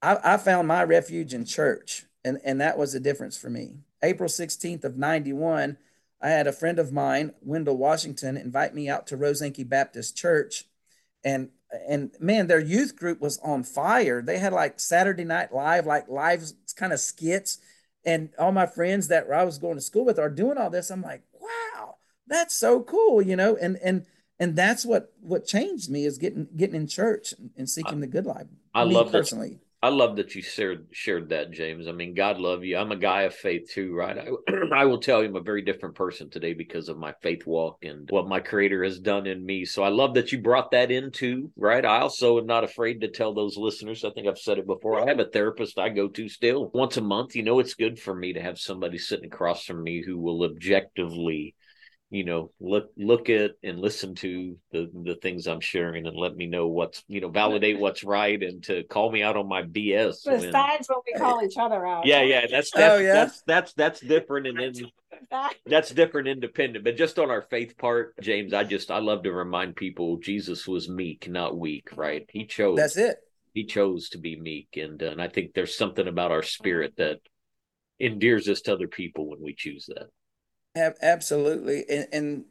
I, I found my refuge in church, and and that was the difference for me. April 16th of 91 I had a friend of mine, Wendell Washington, invite me out to Rosanky Baptist Church, and and man, their youth group was on fire. They had like Saturday Night Live, like live kind of skits, and all my friends that I was going to school with are doing all this. I'm like, wow, that's so cool, you know, and and and that's what what changed me is getting getting in church and seeking the good life. I love personally. I love that you shared shared that, James. I mean, God love you. I'm a guy of faith too, right? I, I will tell you, I'm a very different person today because of my faith walk and what my Creator has done in me. So I love that you brought that into right. I also am not afraid to tell those listeners. I think I've said it before. I have a therapist I go to still once a month. You know, it's good for me to have somebody sitting across from me who will objectively you know look look at and listen to the the things i'm sharing and let me know what's you know validate what's right and to call me out on my bs besides when, what we call each other out. Yeah yeah that's oh, that's oh, yeah? that's, that's that's different and then that's different independent but just on our faith part james i just i love to remind people jesus was meek not weak right? He chose that's it. he chose to be meek and uh, and i think there's something about our spirit that endears us to other people when we choose that Absolutely, and, and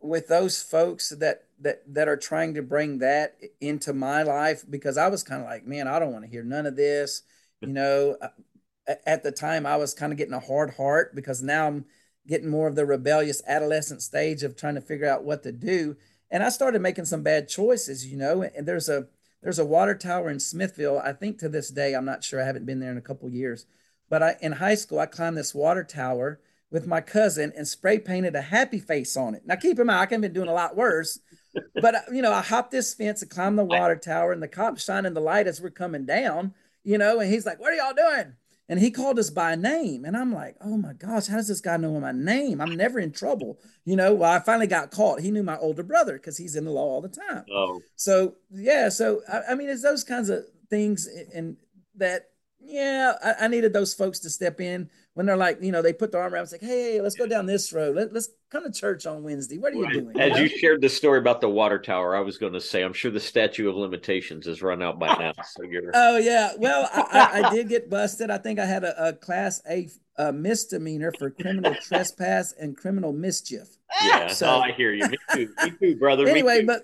with those folks that that that are trying to bring that into my life, because I was kind of like, man, I don't want to hear none of this. You know, uh, at the time, I was kind of getting a hard heart because now I'm getting more of the rebellious adolescent stage of trying to figure out what to do, and I started making some bad choices. You know, and there's a there's a water tower in Smithville. I think to this day, I'm not sure. I haven't been there in a couple years, but I in high school I climbed this water tower with my cousin and spray painted a happy face on it. Now, keep in mind, I can have been doing a lot worse, but uh, you know, I hopped this fence and climbed the water tower, and the cops shining the light as we're coming down, you know, and he's like, "What are y'all doing?" And he called us by name, and I'm like, "Oh my gosh, how does this guy know my name? I'm never in trouble, you know." Well, I finally got caught. He knew my older brother because he's in the law all the time. Oh, so yeah, so I, I mean, it's those kinds of things, and that yeah, I, I needed those folks to step in when they're like, you know, they put their arm around, it's like, hey, let's go down this road. Let, us come to church on Wednesday. What are you doing? As you, shared the story about the water tower, I was going to say, I'm sure the statute of limitations has run out by now. So you're. Oh yeah, well, I, I, did get busted. I think I had a, a class A a misdemeanor for criminal trespass and criminal mischief. Yeah, so, oh, I hear you. Me too, me too brother. Anyway, too. but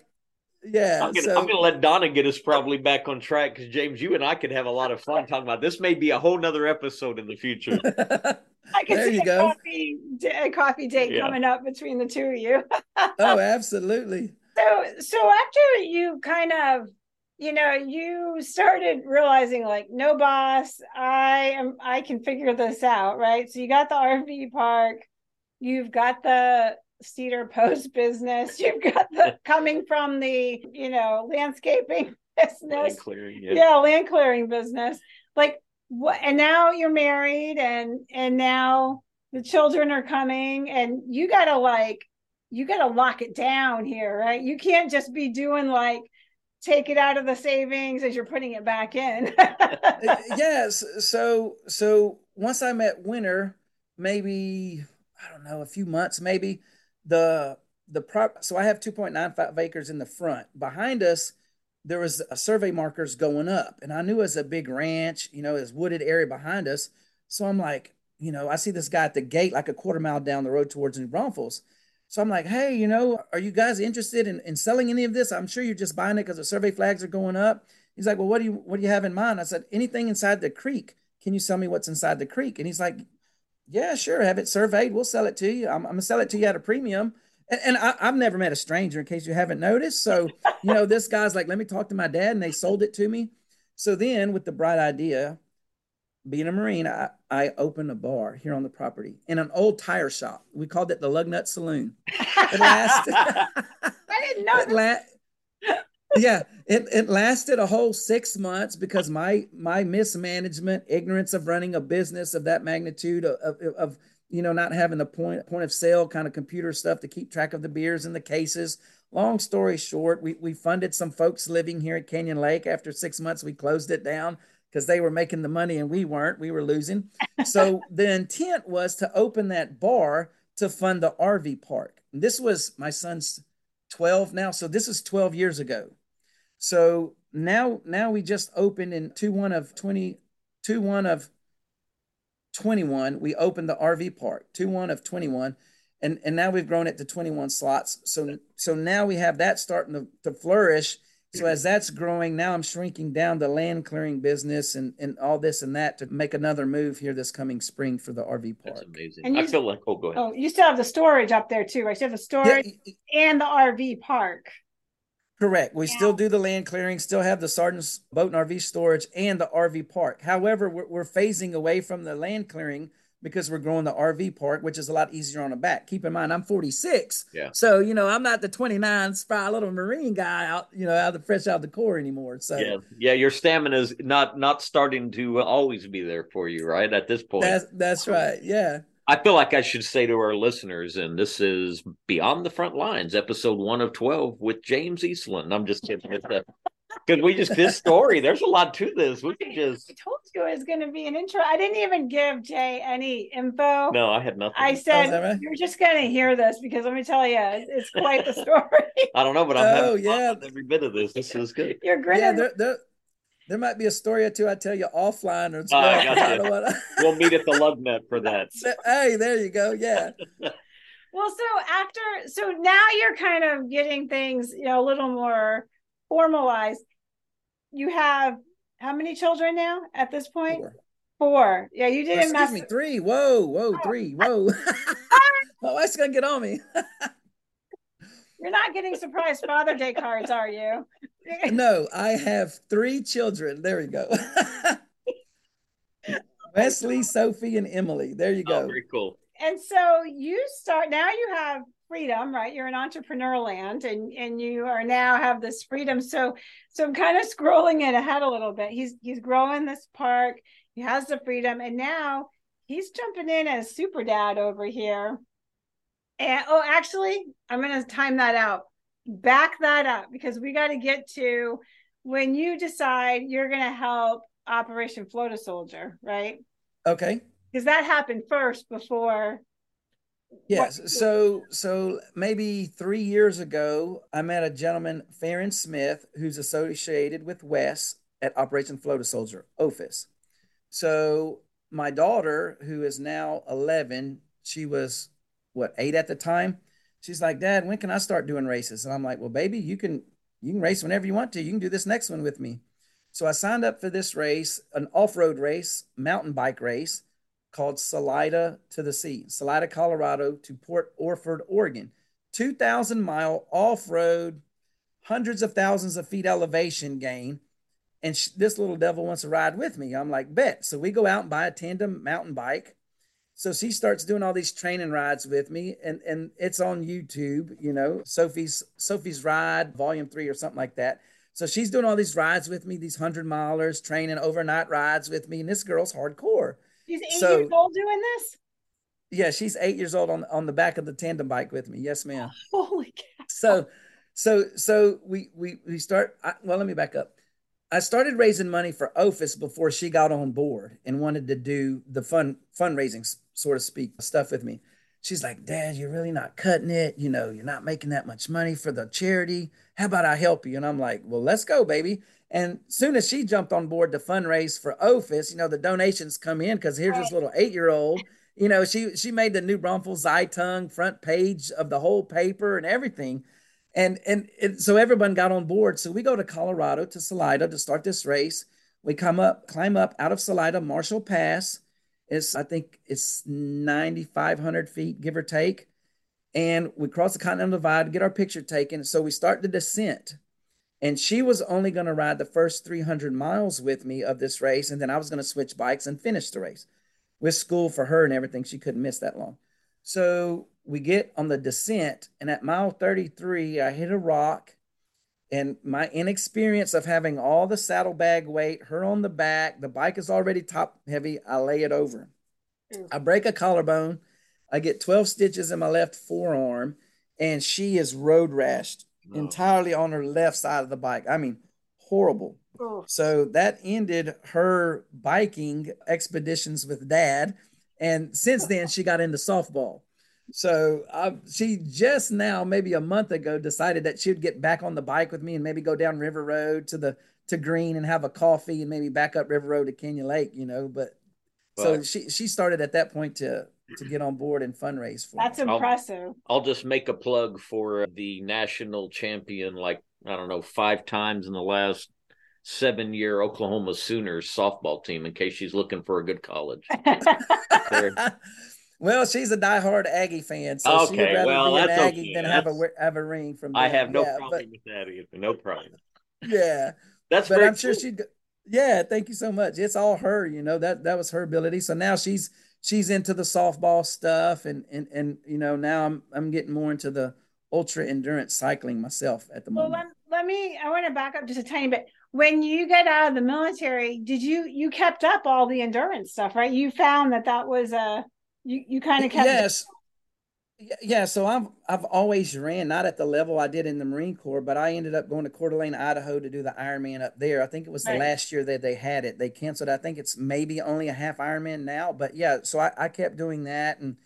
yeah, I'm gonna, so, I'm gonna let Donna get us probably back on track because James, you and I could have a lot of fun talking about this. May be a whole nother episode in the future. I can there see you a go. coffee a coffee date yeah. coming up between the two of you. oh, absolutely. So, so after you kind of, you know, you started realizing like, no boss, I am, I can figure this out, right? So you got the RV park, you've got the cedar post business. You've got the coming from the you know landscaping business. Land clearing yeah. yeah land clearing business. Like what and now you're married and and now the children are coming and you gotta like you gotta lock it down here right? You can't just be doing like take it out of the savings as you're putting it back in. Uh, yes. So so once i met winter maybe i don't know a few months maybe the the prop so i have 2.95 acres in the front. Behind us there was a survey markers going up and i knew it was a big ranch you know it's wooded area behind us. So i'm like you know i see this guy at the gate like a quarter mile down the road towards new braunfels. So i'm like hey you know are you guys interested in, in selling any of this? I'm sure you're just buying it because the survey flags are going up. He's like well what do you what do you have in mind? I said anything inside the creek. Can you sell me what's inside the creek? And he's like yeah, sure. Have it surveyed. We'll sell it to you. I'm, I'm gonna sell it to you at a premium. And, and I, have never met a stranger, in case you haven't noticed. So, you know, this guy's like, let me talk to my dad, and they sold it to me. So then, with the bright idea, being a Marine, I, I opened a bar here on the property in an old tire shop. We called it the Lugnut Saloon. It lasted. I didn't know. It, la- yeah, it, it lasted a whole six months because my my mismanagement, ignorance of running a business of that magnitude, of, of, of you know not having the point point of sale kind of computer stuff to keep track of the beers and the cases. Long story short, we we funded some folks living here at Canyon Lake. After six months, we closed it down because they were making the money and we weren't. We were losing. So the intent was to open that bar to fund the RV park. And this was my son's 12 now. So this is 12 years ago. So now now we just opened in 2 1 of 20 2 1 of 21 we opened the RV park 2 1 of 21 and and now we've grown it to 21 slots. So so now we have that starting to, to flourish. So as that's growing now i'm shrinking down the land clearing business and and all this and that to make another move here this coming spring for the rv park that's amazing. And you, i feel like oh go ahead. Oh you still have the storage up there too right? You have the storage yeah, and the rv park Correct. We yeah. still do the land clearing, still have the Sargent's boat and RV storage and the RV park. However, we're, we're phasing away from the land clearing because we're growing the RV park, which is a lot easier on the back. Keep in mind, I'm 46. Yeah. So, you know, I'm not the 29 spry little Marine guy out, you know, out of the fresh out of the Corps anymore. So, yeah. Yeah. Your stamina is not, not starting to always be there for you, right? At this point. That's, that's right. Yeah. I feel like I should say to our listeners, and this is Beyond the Front Lines, episode one of 12 with James Eastland. I'm just kidding. Because we just, this story, there's a lot to this. We can just. I told you it was going to be an intro. I didn't even give Jay any info. No, I had nothing. I said, oh, right? you're just going to hear this because let me tell you, it's quite the story. I don't know, but I'm oh, yeah. every bit of this. This is good. You're grinning. Yeah, they're, they're there might be a story or two I tell you offline or something. Uh, we'll meet at the Lugnut for that. Hey, there you go. Yeah. well, so after, so now you're kind of getting things, you know, a little more formalized. You have how many children now at this point? Four. Four. Yeah, you didn't. Excuse me, three. Whoa, whoa, oh. three. Whoa. My wife's gonna get on me. You're not getting surprise Father Day cards, are you? no, I have three children. There you go. Wesley, Sophie, and Emily. There you go. Oh, very cool. And so you start now. You have freedom, right? You're in entrepreneur land, and and you are now have this freedom. So so I'm kind of scrolling it ahead a little bit. He's he's growing this park. He has the freedom, and now he's jumping in as super dad over here and oh, actually, I'm going to time that out. Back that up because we got to get to when you decide you're going to help Operation Float a Soldier, right? Okay. Because that happened first before. Yes. What? So, so maybe three years ago, I met a gentleman, Farron Smith, who's associated with Wes at Operation Float a Soldier, OFIS. So, my daughter, who is now 11, she was what eight at the time. She's like, Dad, when can I start doing races? And I'm like, Well, baby, you can you can race whenever you want to. You can do this next one with me. So I signed up for this race, an off-road race, mountain bike race called Salida to the Sea, Salida, Colorado to Port Orford, Oregon. 2,000 mile off-road, hundreds of thousands of feet elevation gain. And sh- this little devil wants to ride with me. I'm like, bet. So we go out and buy a tandem mountain bike so she starts doing all these training rides with me and and it's on youtube you know sophie's sophie's ride volume three or something like that. So she's doing all these rides with me these hundred milers training overnight rides with me and this girl's hardcore. She's eight so, years old doing this? Yeah she's eight years old on on the back of the tandem bike with me. Yes ma'am. Holy cow. So so so we we we start I, well let me back up. I started raising money for OFIS before she got on board and wanted to do the fun fundraising, sort of speak, stuff with me. She's like, Dad, you're really not cutting it. You know, you're not making that much money for the charity. How about I help you? And I'm like, Well, let's go, baby. And soon as she jumped on board to fundraise for OFIS, you know, the donations come in because here's this little eight year old. You know, she she made the New Braunfels Zeitung front page of the whole paper and everything and and it, so everyone got on board. So we go to Colorado to Salida to start this race. We come up, climb up out of Salida, Marshall Pass. It's I think it's 9,500 feet, give or take. And we cross the Continental Divide, get our picture taken. So we start the descent. And she was only going to ride the first 300 miles with me of this race. And then I was going to switch bikes and finish the race with school for her and everything. She couldn't miss that long. So we get on the descent, and at mile 33, I hit a rock. And my inexperience of having all the saddlebag weight, her on the back, the bike is already top heavy. I lay it over. Mm. I break a collarbone. I get 12 stitches in my left forearm, and she is road rashed oh. entirely on her left side of the bike. I mean, horrible. Oh. So that ended her biking expeditions with dad. And since then, she got into softball. So uh, she just now, maybe a month ago, decided that she'd get back on the bike with me and maybe go down River Road to the to Gruene and have a coffee and maybe back up River Road to Canyon Lake, you know. But, but so she she started at that point to to get on board and fundraise for. That's me. impressive. I'll, I'll just make a plug for the national champion, like I don't know, five times in the last seven year Oklahoma Sooners softball team in case she's looking for a good college. Well, she's a diehard Aggie fan, so Okay, she'd rather well, be an Aggie okay. than have a have a ring from. I have no yeah, problem with that either. No problem. Yeah, That's but very I'm sure she'd. Yeah, thank you so much. It's all her, you know that that was her ability. So now she's she's into the softball stuff, and and and you know now I'm I'm getting more into the ultra endurance cycling myself at the Well, moment. let, let me, I want to back up just a tiny bit. When you get out of the military, did you, you kept up all the endurance stuff, right? You found that that was a, you, you kind of kept. Yes. Yeah, so I've I've always ran not at the level I did in the Marine Corps, but I ended up going to Coeur d'Alene, Idaho to do the Ironman up there. I think it was the last year that they had it. They canceled. I think it's maybe only a half Ironman now, but yeah, so I, I kept doing that and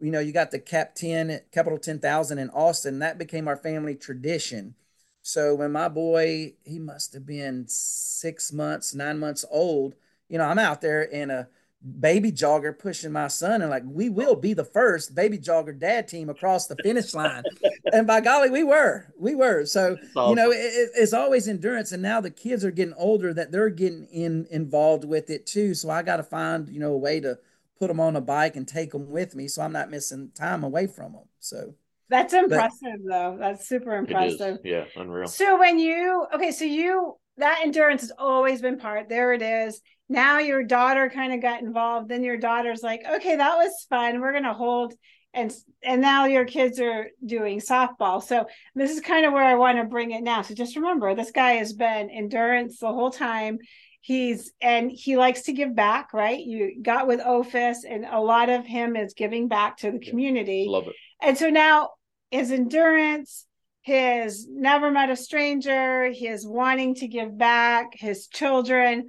you know, you got the Cap 10, Capital 10,000 in Austin. That became our family tradition. So when my boy, he must have been six months, nine months old, you know, I'm out there in a baby jogger pushing my son and like, we will be the first baby jogger dad team across the finish line. and by golly, we were, we were. So, That's you know, it, it- it's always endurance. And now the kids are getting older that they're getting in involved with it too. So I got to find, you know, a way to put them on a bike and take them with me so I'm not missing time away from them. So That's impressive though. That's super impressive. Yeah, unreal. So when you okay, so you that endurance has always been part. There it is. Now your daughter kind of got involved. Then your daughter's like, okay, that was fun. We're gonna hold and and now your kids are doing softball. So this is kind of where I want to bring it now. So just remember, this guy has been endurance the whole time. He's and he likes to give back, right? You got with OFIS, and a lot of him is giving back to the Yeah. community. Love it. And so now his endurance, his never met a stranger, his wanting to give back, his children,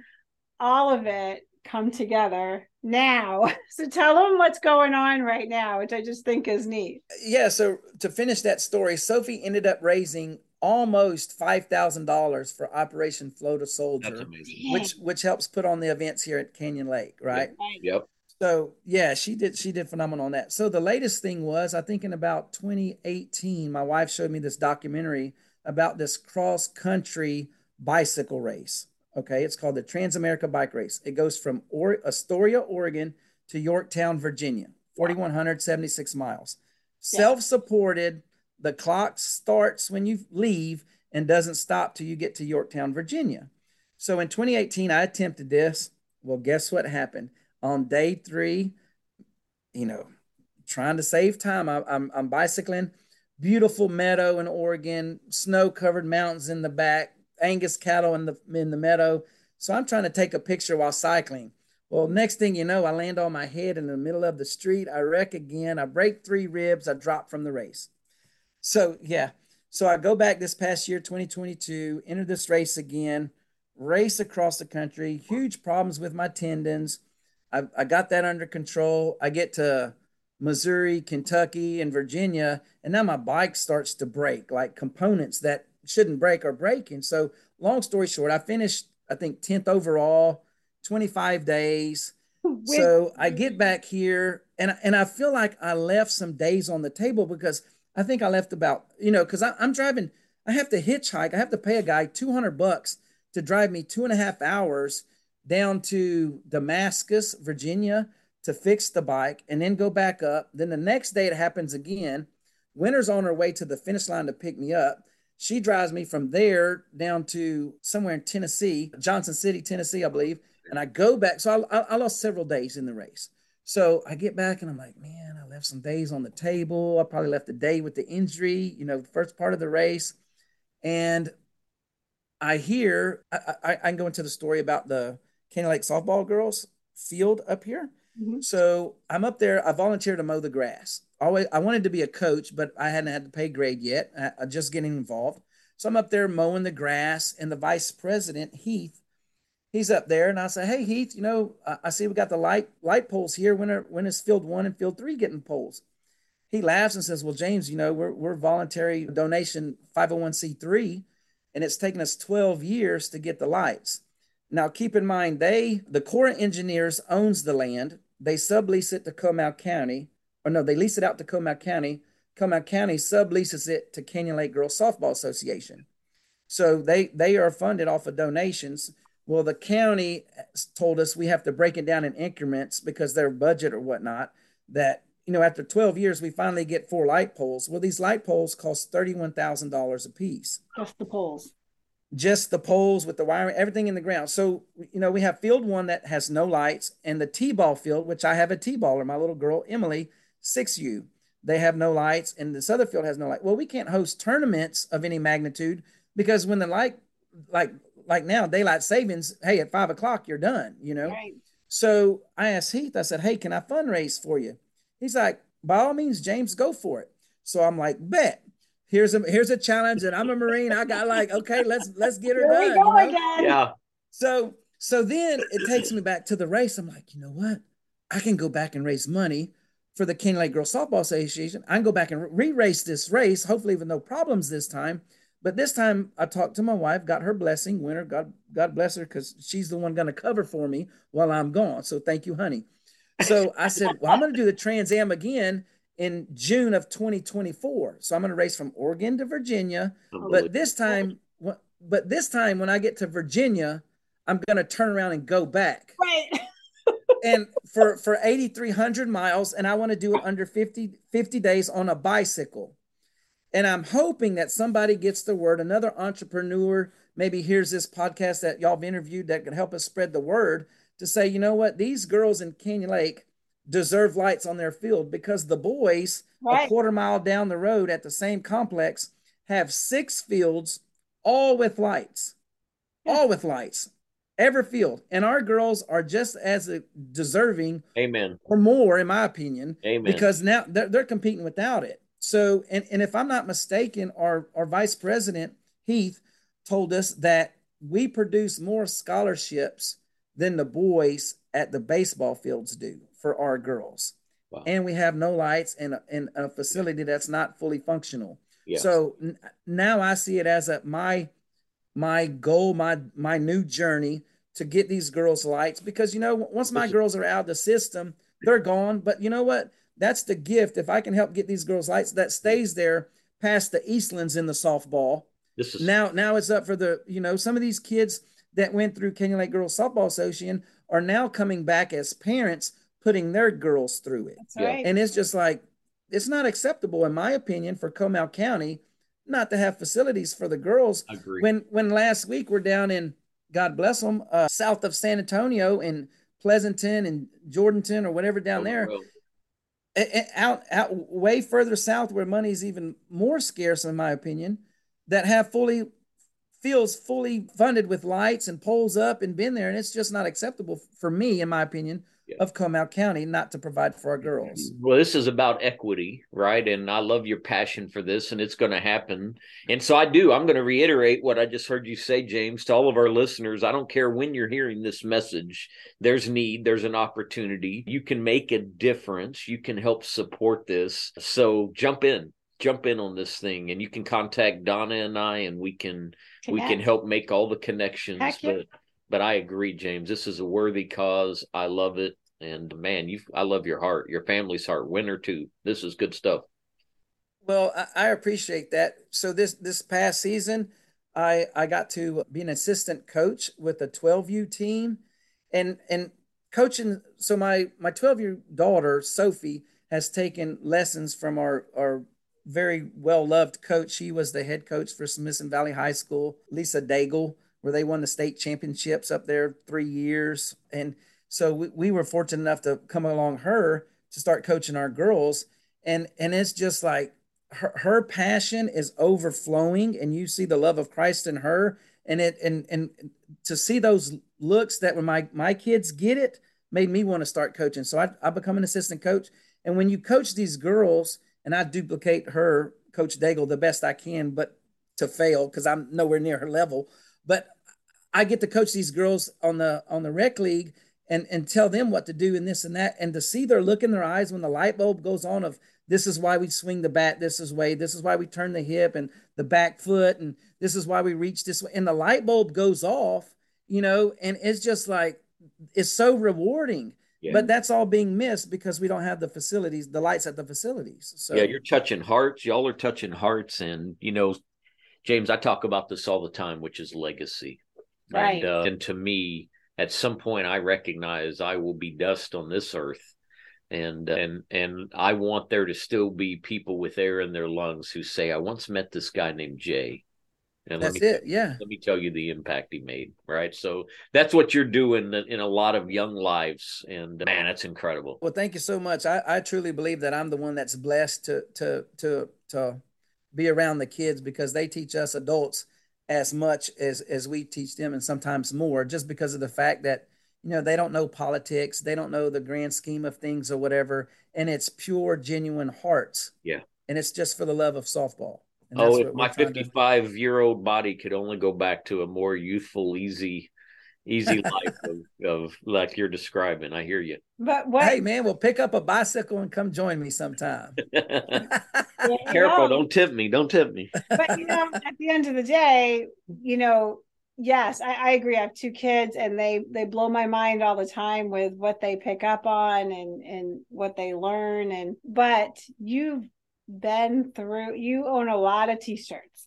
all of it come together now. So tell them what's going on right now, which I just think is neat. yeah, so to finish that story, Sophie ended up raising almost five thousand dollars for Operation Float a That's Soldier, amazing. which which helps put on the events here at Canyon Lake, right? Yep. So yeah, she did she did phenomenal on that. So the latest thing was I think in about 2018, my wife showed me this documentary about this cross country bicycle race. Okay, it's called the Transamerica Bike Race. It goes from or- Astoria, Oregon to Yorktown, Virginia, 4176 miles. Yeah. Self-supported. The clock starts when you leave and doesn't stop till you get to Yorktown, Virginia. So in 2018, I attempted this. Well, guess what happened? On day three, you know, trying to save time, I, I'm, I'm bicycling. Beautiful meadow in Oregon, snow covered mountains in the back, Angus cattle in the in the meadow. So I'm trying to take a picture while cycling. Well, next thing you know, I land on my head in the middle of the street. I wreck again. I break three ribs. I drop from the race. So yeah, so I go back this past year, 2022, enter this race again, race across the country. Huge problems with my tendons. I, I got that under control. I get to Missouri, Kentucky, and Virginia, and now my bike starts to break. Like components that shouldn't break are breaking. So long story short, I finished I think 10th overall, 25 days. With- So I get back here and and I feel like I left some days on the table because I think I left about, you know, because I'm driving, I have to hitchhike. I have to pay a guy 200 bucks to drive me two and a half hours down to Damascus, Virginia to fix the bike and then go back up. Then the next day it happens again. Winter's on her way to the finish line to pick me up. She drives me from there down to somewhere in Tennessee, Johnson City, Tennessee, I believe. And I go back. So I, I, lost several days in the race. So I get back and I'm like, man, I left some days on the table. I probably left a day with the injury, you know, first part of the race. And I hear, I, I, I can go into the story about the Canyon Lake softball girls field up here. Mhm. So I'm up there. I volunteer to mow the grass. Always, I wanted to be a coach, but I hadn't had the pay grade yet. I, I just getting involved. So I'm up there mowing the grass, and the vice president Heath, he's up there, and I say, "Hey Heath, you know, I, I see we got the light light poles here. When are when is field one and field three getting poles?" He laughs and says, "Well, James, you know, we're we're voluntary donation 501c3, and it's taken us 12 years to get the lights." Now, keep in mind, they, the Corps Engineers owns the land. They sublease it to Comal County, or no, they lease it out to Comal County. Comal County subleases it to Canyon Lake Girls Softball Association. So they they are funded off of donations. Well, the county told us we have to break it down in increments because their budget or whatnot. that you know after 12 years we finally get four light poles. Well, these light poles cost $31,000 a piece. Just the poles. Just the poles with the wiring, everything in the ground. So, you know, we have field one that has no lights and the T-ball field, which I have a T-baller, my little girl, Emily, 6U. They have no lights and this other field has no light. Well, we can't host tournaments of any magnitude because when the light, like, like now daylight savings, hey, at five o'clock, you're done, you know? Right. So I asked Heath, I said, Hey, can I fundraise for you? He's like, By all means, James, go for it. So I'm like, Bet. Here's a here's a challenge, and I'm a Marine. I got like, okay, let's let's get her Here done. we go you know? again. Yeah. So so then it takes me back to the race. I'm like, you know what? I can go back and raise money for the Canyon Lake Girls Softball Association. I can go back and re-race this race, hopefully with no problems this time. But this time I talked to my wife, got her blessing, Winter. God, God bless her, because she's the one going to cover for me while I'm gone. So thank you, honey. So I said, Well, I'm going to do the Trans Am again in June of 2024. So I'm going to race from Oregon to Virginia. Oh, but this time, but this time when I get to Virginia, I'm going to turn around and go back. Right. and for for 8300 miles and I want to do it under 50 50 days on a bicycle. And I'm hoping that somebody gets the word, another entrepreneur maybe hears this podcast that y'all have interviewed that could help us spread the word to say, you know what, these girls in Canyon Lake deserve lights on their field because the boys Right. a quarter mile down the road at the same complex have six fields all with lights all with lights every field and our girls are just as deserving Amen. or more in my opinion Amen. because now they're, they're competing without it so and, and if i'm not mistaken our, our vice president heath told us that we produce more scholarships than the boys at the baseball fields do for our girls. Wow. and we have no lights and a, and a facility that's not fully functional. Yeah. so n- now i see it as a my my goal my my new journey to get these girls lights because you know once my girls are out of the system they're gone. But you know what? That's the gift. If i can help get these girls lights that stays there past the eastlands in the softball. This is now now it's up for the you know some of these kids that went through Canyon Lake Girls Softball Association are now coming back as parents putting their girls through it That's right. and it's just like it's not acceptable in my opinion for Comal County not to have facilities for the girls I agree. when when last week we're down in God bless them uh, south of San Antonio in Pleasanton and Jourdanton or whatever down there Well, a- a- out out way further south where money is even more scarce in my opinion that have fully fields fully funded with lights and poles up and been there and it's just not acceptable for me in my opinion Yeah. of Comal County not to provide for our girls Well, this is about equity, right? And I love your passion for this, and it's going to happen. And so I do. I'm going to reiterate what I just heard you say, James, to all of our listeners. I don't care when you're hearing this message, there's need, there's an opportunity. You can make a difference, you can help support this. So jump in. Jump in on this thing, and you can contact Donna and I, and we can we can help make all the connections. Heck yeah. But I agree, James. This is a worthy cause. I love it. And man, you I love your heart, your family's heart. Winner too. This is good stuff. Well, I, appreciate that. So this this past season, I I got to be an assistant coach with a 12U team, and and coaching. So my my 12U daughter Sophie has taken lessons from our our very well loved coach. She was the head coach for Smithson Valley High School, Lisa Daigle, where they won the state championships up there three years. And so we, we were fortunate enough to come along her to start coaching our girls. And and it's just like her, her passion is overflowing and you see the love of Christ in her and it and and to see those looks that when my my kids get it made me want to start coaching so I, I become an assistant coach and when you coach these girls and I duplicate her coach Daigle the best I can but to fail because I'm nowhere near her level but I get to coach these girls on the on the rec league and and tell them what to do and this and that. And to see their look in their eyes when the light bulb goes on of this is why we swing the bat this is way. This is why we turn the hip and the back foot and this is why we reach this way. And the light bulb goes off you know and it's just like it's so rewarding. Yeah. but that's all being missed because we don't have the facilities the lights at the facilities. So yeah, you're touching hearts. Y'all are touching hearts, and you know, James, I talk about this all the time, which is legacy. Right. And, uh, and to me, at some point, I recognize I will be dust on this earth. and and and I want there to still be people with air in their lungs who say, "I once met this guy named Jay." And that's me, it. Yeah. Let me tell you the impact he made. Right. So that's what you're doing in a lot of young lives, and man, it's incredible. Well, thank you so much. I, I truly believe that I'm the one that's blessed to to to to be around the kids because they teach us adults as much as as we teach them, and sometimes more, just because of the fact that you know they don't know politics they don't know the grand scheme of things or whatever and it's pure genuine hearts. Yeah. And it's just for the love of softball. Oh if my 55 year old body could only go back to a more youthful easy easy life of, of, like you're describing. I hear you. But what hey man we'll pick up a bicycle and come join me sometime. Careful don't tip me don't tip me. But you know at the end of the day you know yes I, I, agree. I have two kids and they they blow my mind all the time with what they pick up on and and what they learn. And but you've been through you own a lot of t-shirts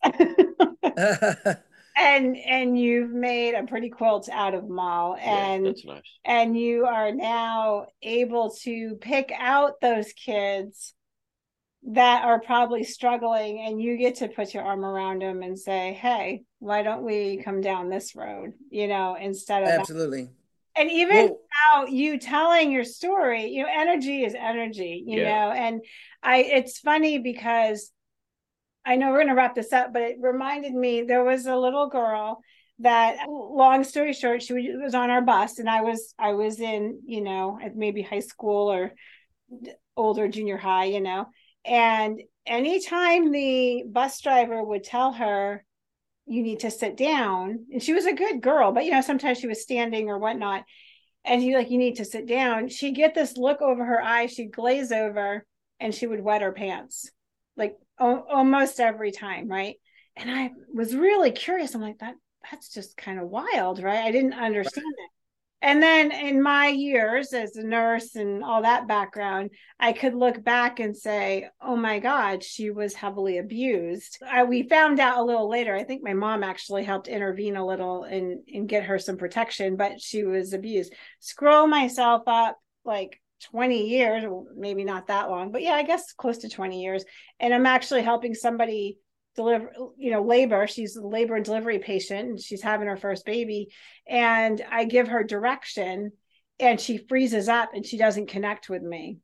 and and you've made a pretty quilt out of mall and yeah, that's nice. and you are now able to pick out those kids that are probably struggling and you get to put your arm around them and say hey why don't we come down this road you know instead of absolutely that. and even well, now you telling your story you know energy is energy you yeah. know and i it's funny because i know we're going to wrap this up but it reminded me there was a little girl that long story short she was on our bus and i was i was in you know maybe high school or older junior high you know and anytime the bus driver would tell her, you need to sit down, and she was a good girl, but you know, sometimes she was standing or whatnot. And he like, you need to sit down. She'd get this look over her eyes, she'd glaze over and she would wet her pants like almost every time. Right. And I was really curious. I'm like, that that's just kind of wild, right? I didn't understand right. And then in my years as a nurse and all that background, I could look back and say, oh my God, she was heavily abused. I, we found out a little later. I think my mom actually helped intervene a little and, and get her some protection, but she was abused. Scroll myself up like 20 years, maybe not that long, but yeah, I guess close to 20 years. And I'm actually helping somebody deliver you know labor she's a labor and delivery patient and she's having her first baby and i give her direction and she freezes up and she doesn't connect with me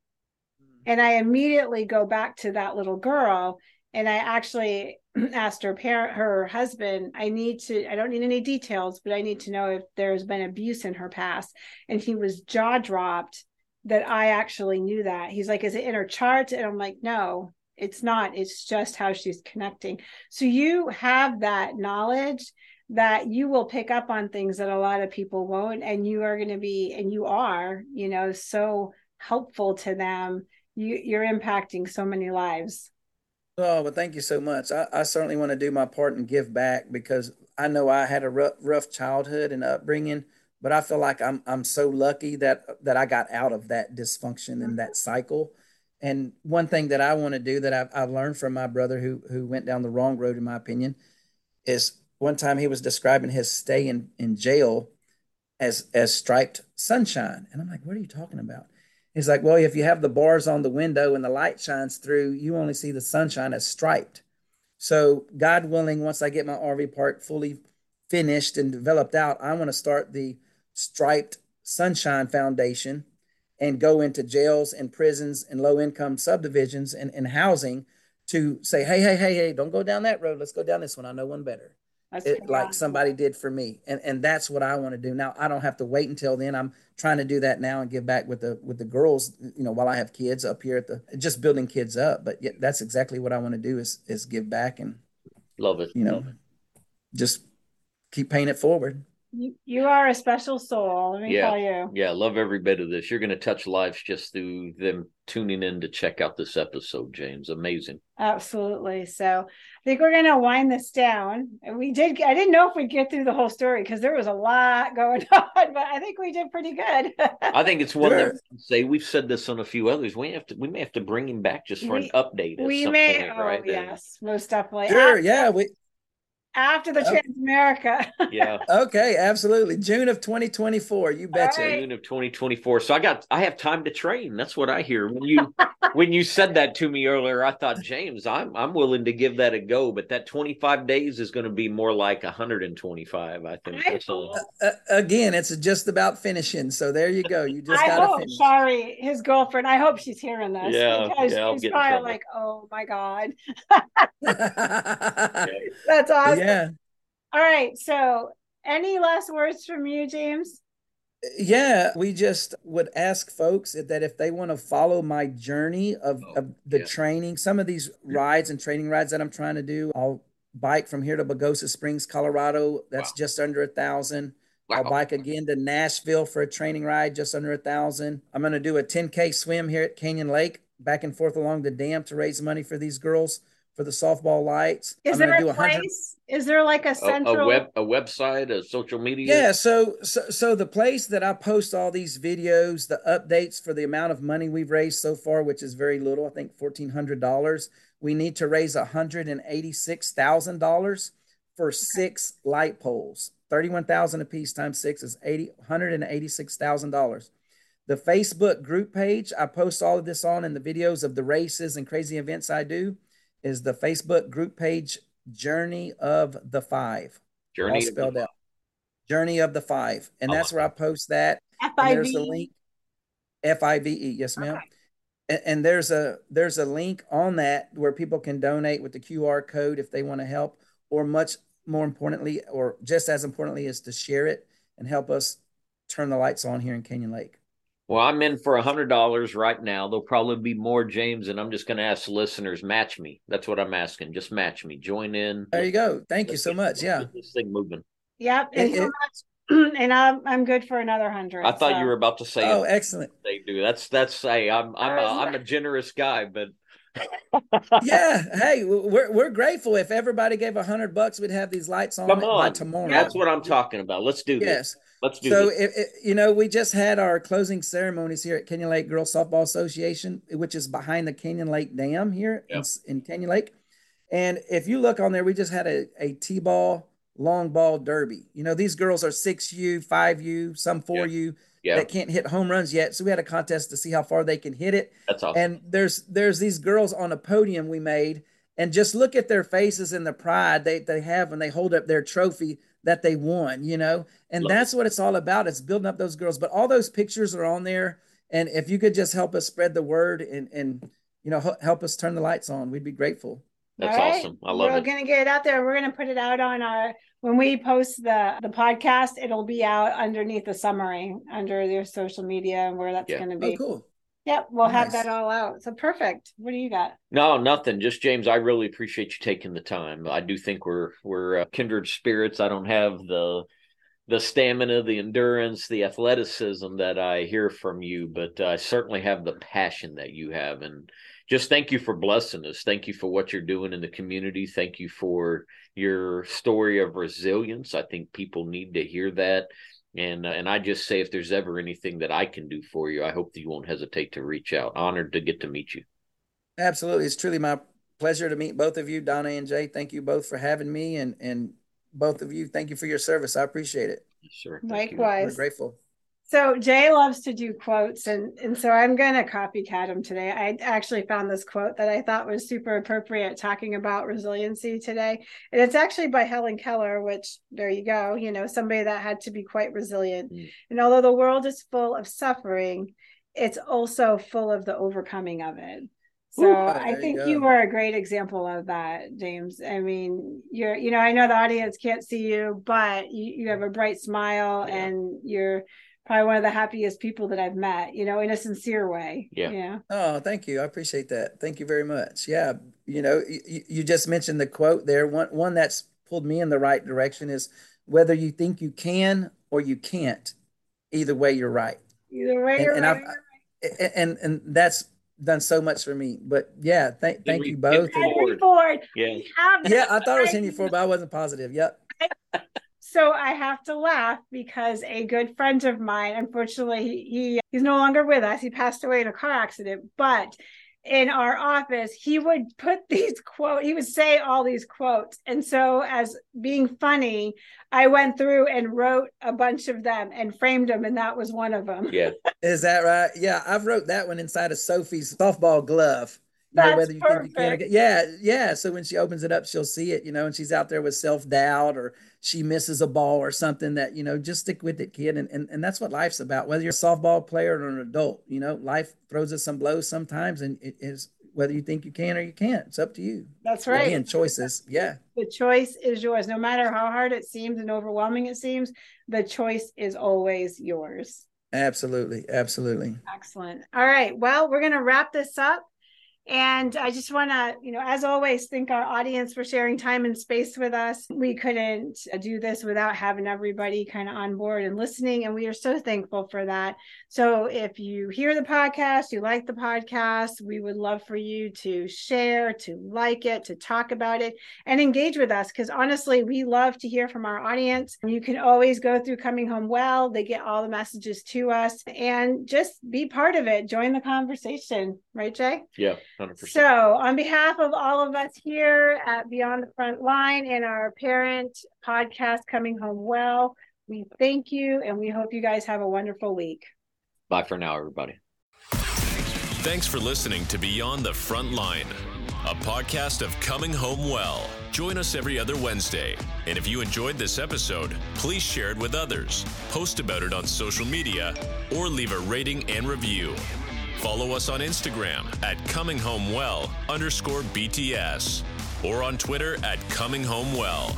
mm. and i immediately go back to that little girl and i actually asked her parent her husband i need to i don't need any details but i need to know if there's been abuse in her past and he was jaw dropped that i actually knew that. He's like is it in her chart and i'm like no it's not. It's just how she's connecting. So you have that knowledge that you will pick up on things that a lot of people won't and you are going to be and you are you know so helpful to them. You you're impacting so many lives. Oh but thank you so much. I, I certainly want to do my part and give back because i know i had a rough, rough childhood and upbringing but i feel like i'm i'm so lucky that that i got out of that dysfunction and that mm-hmm. cycle and one thing that I want to do that I've, I've learned from my brother who who went down the wrong road, in my opinion, is one time he was describing his stay in, in jail as as striped sunshine. And I'm like, what are you talking about? He's like, well, if you have the bars on the window and the light shines through, you only see the sunshine as striped. So, God willing, once I get my RV park fully finished and developed out, I want to start the striped sunshine foundation and go into jails and prisons and low income subdivisions and, and housing to say, hey, hey, hey, hey, don't go down that road. Let's go down this one. I know one better. It, like somebody did for me. And and that's what I want to do. Now I don't have to wait until then. I'm trying to do that now and give back with the with the girls, you know, while I have kids up here at the just building kids up. But yeah, that's exactly what I want to do is is give back and love it. You know, just keep paying it forward. You, you are a special soul. Let me yeah. tell you. Yeah, love every bit of this. You're going to touch lives just through them tuning in to check out this episode, James. Amazing. Absolutely. So I think we're going to wind this down. We did. I didn't know if we'd get through the whole story because there was a lot going on, but I think we did pretty good. I think it's one sure. that say we've said this on a few others. We have to. We may have to bring him back just for we, an update. we may. Point, oh, right? yes, most definitely. Sure. Yeah. We after the Okay. Transamerica. Yeah. Okay, absolutely. June of 2024. You betcha. right. June of 2024. So I got I have time to train. That's what I hear. When you when you said that to me earlier, I thought, James, I'm I'm willing to give that a go, but that 25 days is going to be more like 125. I think. I That's all. hope- Uh, again, it's just about finishing. So there you go. You just I got to hope finish. Shari, his girlfriend, I hope she's hearing this Yeah, because yeah, she's probably like, "Oh my god, yeah. that's awesome." All right, so any last words from you, James? Yeah, we just would ask folks that if they want to follow my journey of, Oh, of the yeah. training, some of these rides and training rides that I'm trying to do, I'll bike from here to Pagosa Springs, Colorado. That's Wow. just under a thousand. I'll bike again to Nashville for a training ride, just under a thousand. I'm going to do a 10K swim here at Canyon Lake, back and forth along the dam to raise money for these girls for the softball lights. Is I'm there gonna do a 100 place? Is there like a A, central? a web a website, a social media. Yeah, so, so so the place that I post all these videos, the updates for the amount of money we've raised so far, which is very little, I think fourteen hundred dollars. We need to raise hundred and eighty-six thousand dollars for six light poles. Thirty-one thousand apiece times six is eighty hundred and eighty-six thousand dollars. The Facebook group page I post all of this on and the videos of the races and crazy events I do is the Facebook group page Journey of the Five Journey all of the spelled out. Journey of the Five, and I that's like where I post that. F there's a link. F I V E, yes, ma'am. Okay. And, and there's a there's a link on that where people can donate with the QR code if they want to help, or much more importantly, or just as importantly, is to share it and help us turn the lights on here in Canyon Lake. Well, I'm in for a hundred dollars right now. There'll probably be more, James, and I'm just going to ask the listeners match me. That's what I'm asking. Just match me. Join in. There you go. Thank you Let's so much. Yeah. this thing moving. Yep, and It- so much. and I'm I'm good for another hundred. I thought so. you were about to say Oh, excellent. They do. That's that's say I'm I'm a, Uh, I'm a generous guy, but Yeah. Hey, we're we're grateful. If everybody gave a hundred bucks, we'd have these lights on, Come by tomorrow. that's what I'm talking about. Let's do this. Let's do So, it, it, you know, we just had our closing ceremonies here at Canyon Lake Girls Softball Association, which is behind the Canyon Lake Dam here in, Yep. in Canyon Lake. And if you look on there, we just had a, a T-ball long ball derby. You know, these girls are 6U, 5U, some 4U Yeah, that can't hit home runs yet. So we had a contest to see how far they can hit it. that's awesome. And there's there's these girls on a podium we made, and just look at their faces and the pride they, they have when they hold up their trophy that they won, you know? And Love it. that's what it's all about. It's building up those girls. But all those pictures are on there. And if you could just help us spread the word and and you know h- help us turn the lights on, we'd be grateful. That's All right. awesome. I love it. We're gonna get it out there. We're gonna put it out on our when we post the the podcast. It'll be out underneath the summary under their social media and where that's Yeah. gonna be. Oh, be. cool. Yep, we'll have that all out. So perfect. What do you got? No, nothing. Just James, I really appreciate you taking the time. I do think we're we're uh, kindred spirits. I don't have the the stamina, the endurance, the athleticism that I hear from you, but I certainly have the passion that you have. And just thank you for blessing us. Thank you for what you're doing in the community. Thank you for your story of resilience. I think people need to hear that. And uh, and I just say, if there's ever anything that I can do for you, I hope that you won't hesitate to reach out. Honored to get to meet you. Absolutely. It's truly my pleasure to meet both of you, Donna and Jay. Thank you both for having me and and both of you, thank you for your service. I appreciate it. Yes, sir. Thank you. We're Likewise. grateful. So Jay loves to do quotes, and and so I'm going to copycat him today. I actually found this quote that I thought was super appropriate talking about resiliency today, and it's actually by Helen Keller. Which there you go, you know, somebody that had to be quite resilient. Mm. And although the world is full of suffering, it's also full of the overcoming of it. So Ooh, I you think you were a great example of that, James. I mean, you're, you know, I know the audience can't see you, but you, you have a bright smile Yeah. and you're probably one of the happiest people that I've met, you know, in a sincere way. Yeah. Yeah. Oh, thank you. I appreciate that. Thank you very much. Yeah, you know, you, you just mentioned the quote there. One one that's pulled me in the right direction is whether you think you can or you can't, either way you're right. Either way, And- you're and right. I've- A- And and that's done so much for me. But yeah, thank thank you both. Henry Henry Ford. Ford. Yeah. we have Yeah, I thought it was right Henry Ford, but I wasn't positive. Yep. So I have to laugh because a good friend of mine, unfortunately, he, he he's no longer with us. He passed away in a car accident, but in our office, he would put these quote, he would say all these quotes. And so as being funny, I went through and wrote a bunch of them and framed them, and that was one of them. Yeah. Is that right? Yeah, I've wrote that one inside of Sophie's softball glove. Know, whether you think you can or can't. Yeah, yeah. So when she opens it up, she'll see it, you know, and she's out there with self-doubt or she misses a ball or something that, you know, just stick with it, kid. And, and and that's what life's about. Whether you're a softball player or an adult, you know, life throws us some blows sometimes and it is whether you think you can or you can't. It's up to you. That's right. Again, choices. Yeah. The choice is yours. No matter how hard it seems and overwhelming it seems, the choice is always yours. Absolutely. Absolutely. Excellent. All right. Well, we're going to wrap this up. And I just want to, you know, as always, thank our audience for sharing time and space with us. We couldn't uh, do this without having everybody kind of on board and listening. And we are so thankful for that. So if you hear the podcast, you like the podcast, we would love for you to share, to like it, to talk about it, and engage with us. Because honestly, we love to hear from our audience. You can always go through Coming Home Well, they get all the messages to us and just be part of it. Join the conversation. Right, Jay? Yeah. 100%. So, on behalf of all of us here at Beyond the Front Line and our parent podcast, Coming Home Well, we thank you and we hope you guys have a wonderful week. Bye for now, everybody. Thanks for listening to Beyond the Front Line, a podcast of Coming Home Well. Join us every other Wednesday. And if you enjoyed this episode, please share it with others, post about it on social media, or leave a rating and review. Follow us on Instagram at Coming Home Well underscore BTS or on Twitter at Coming Home Well.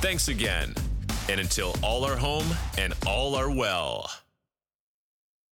Thanks again. And until all are home and all are well.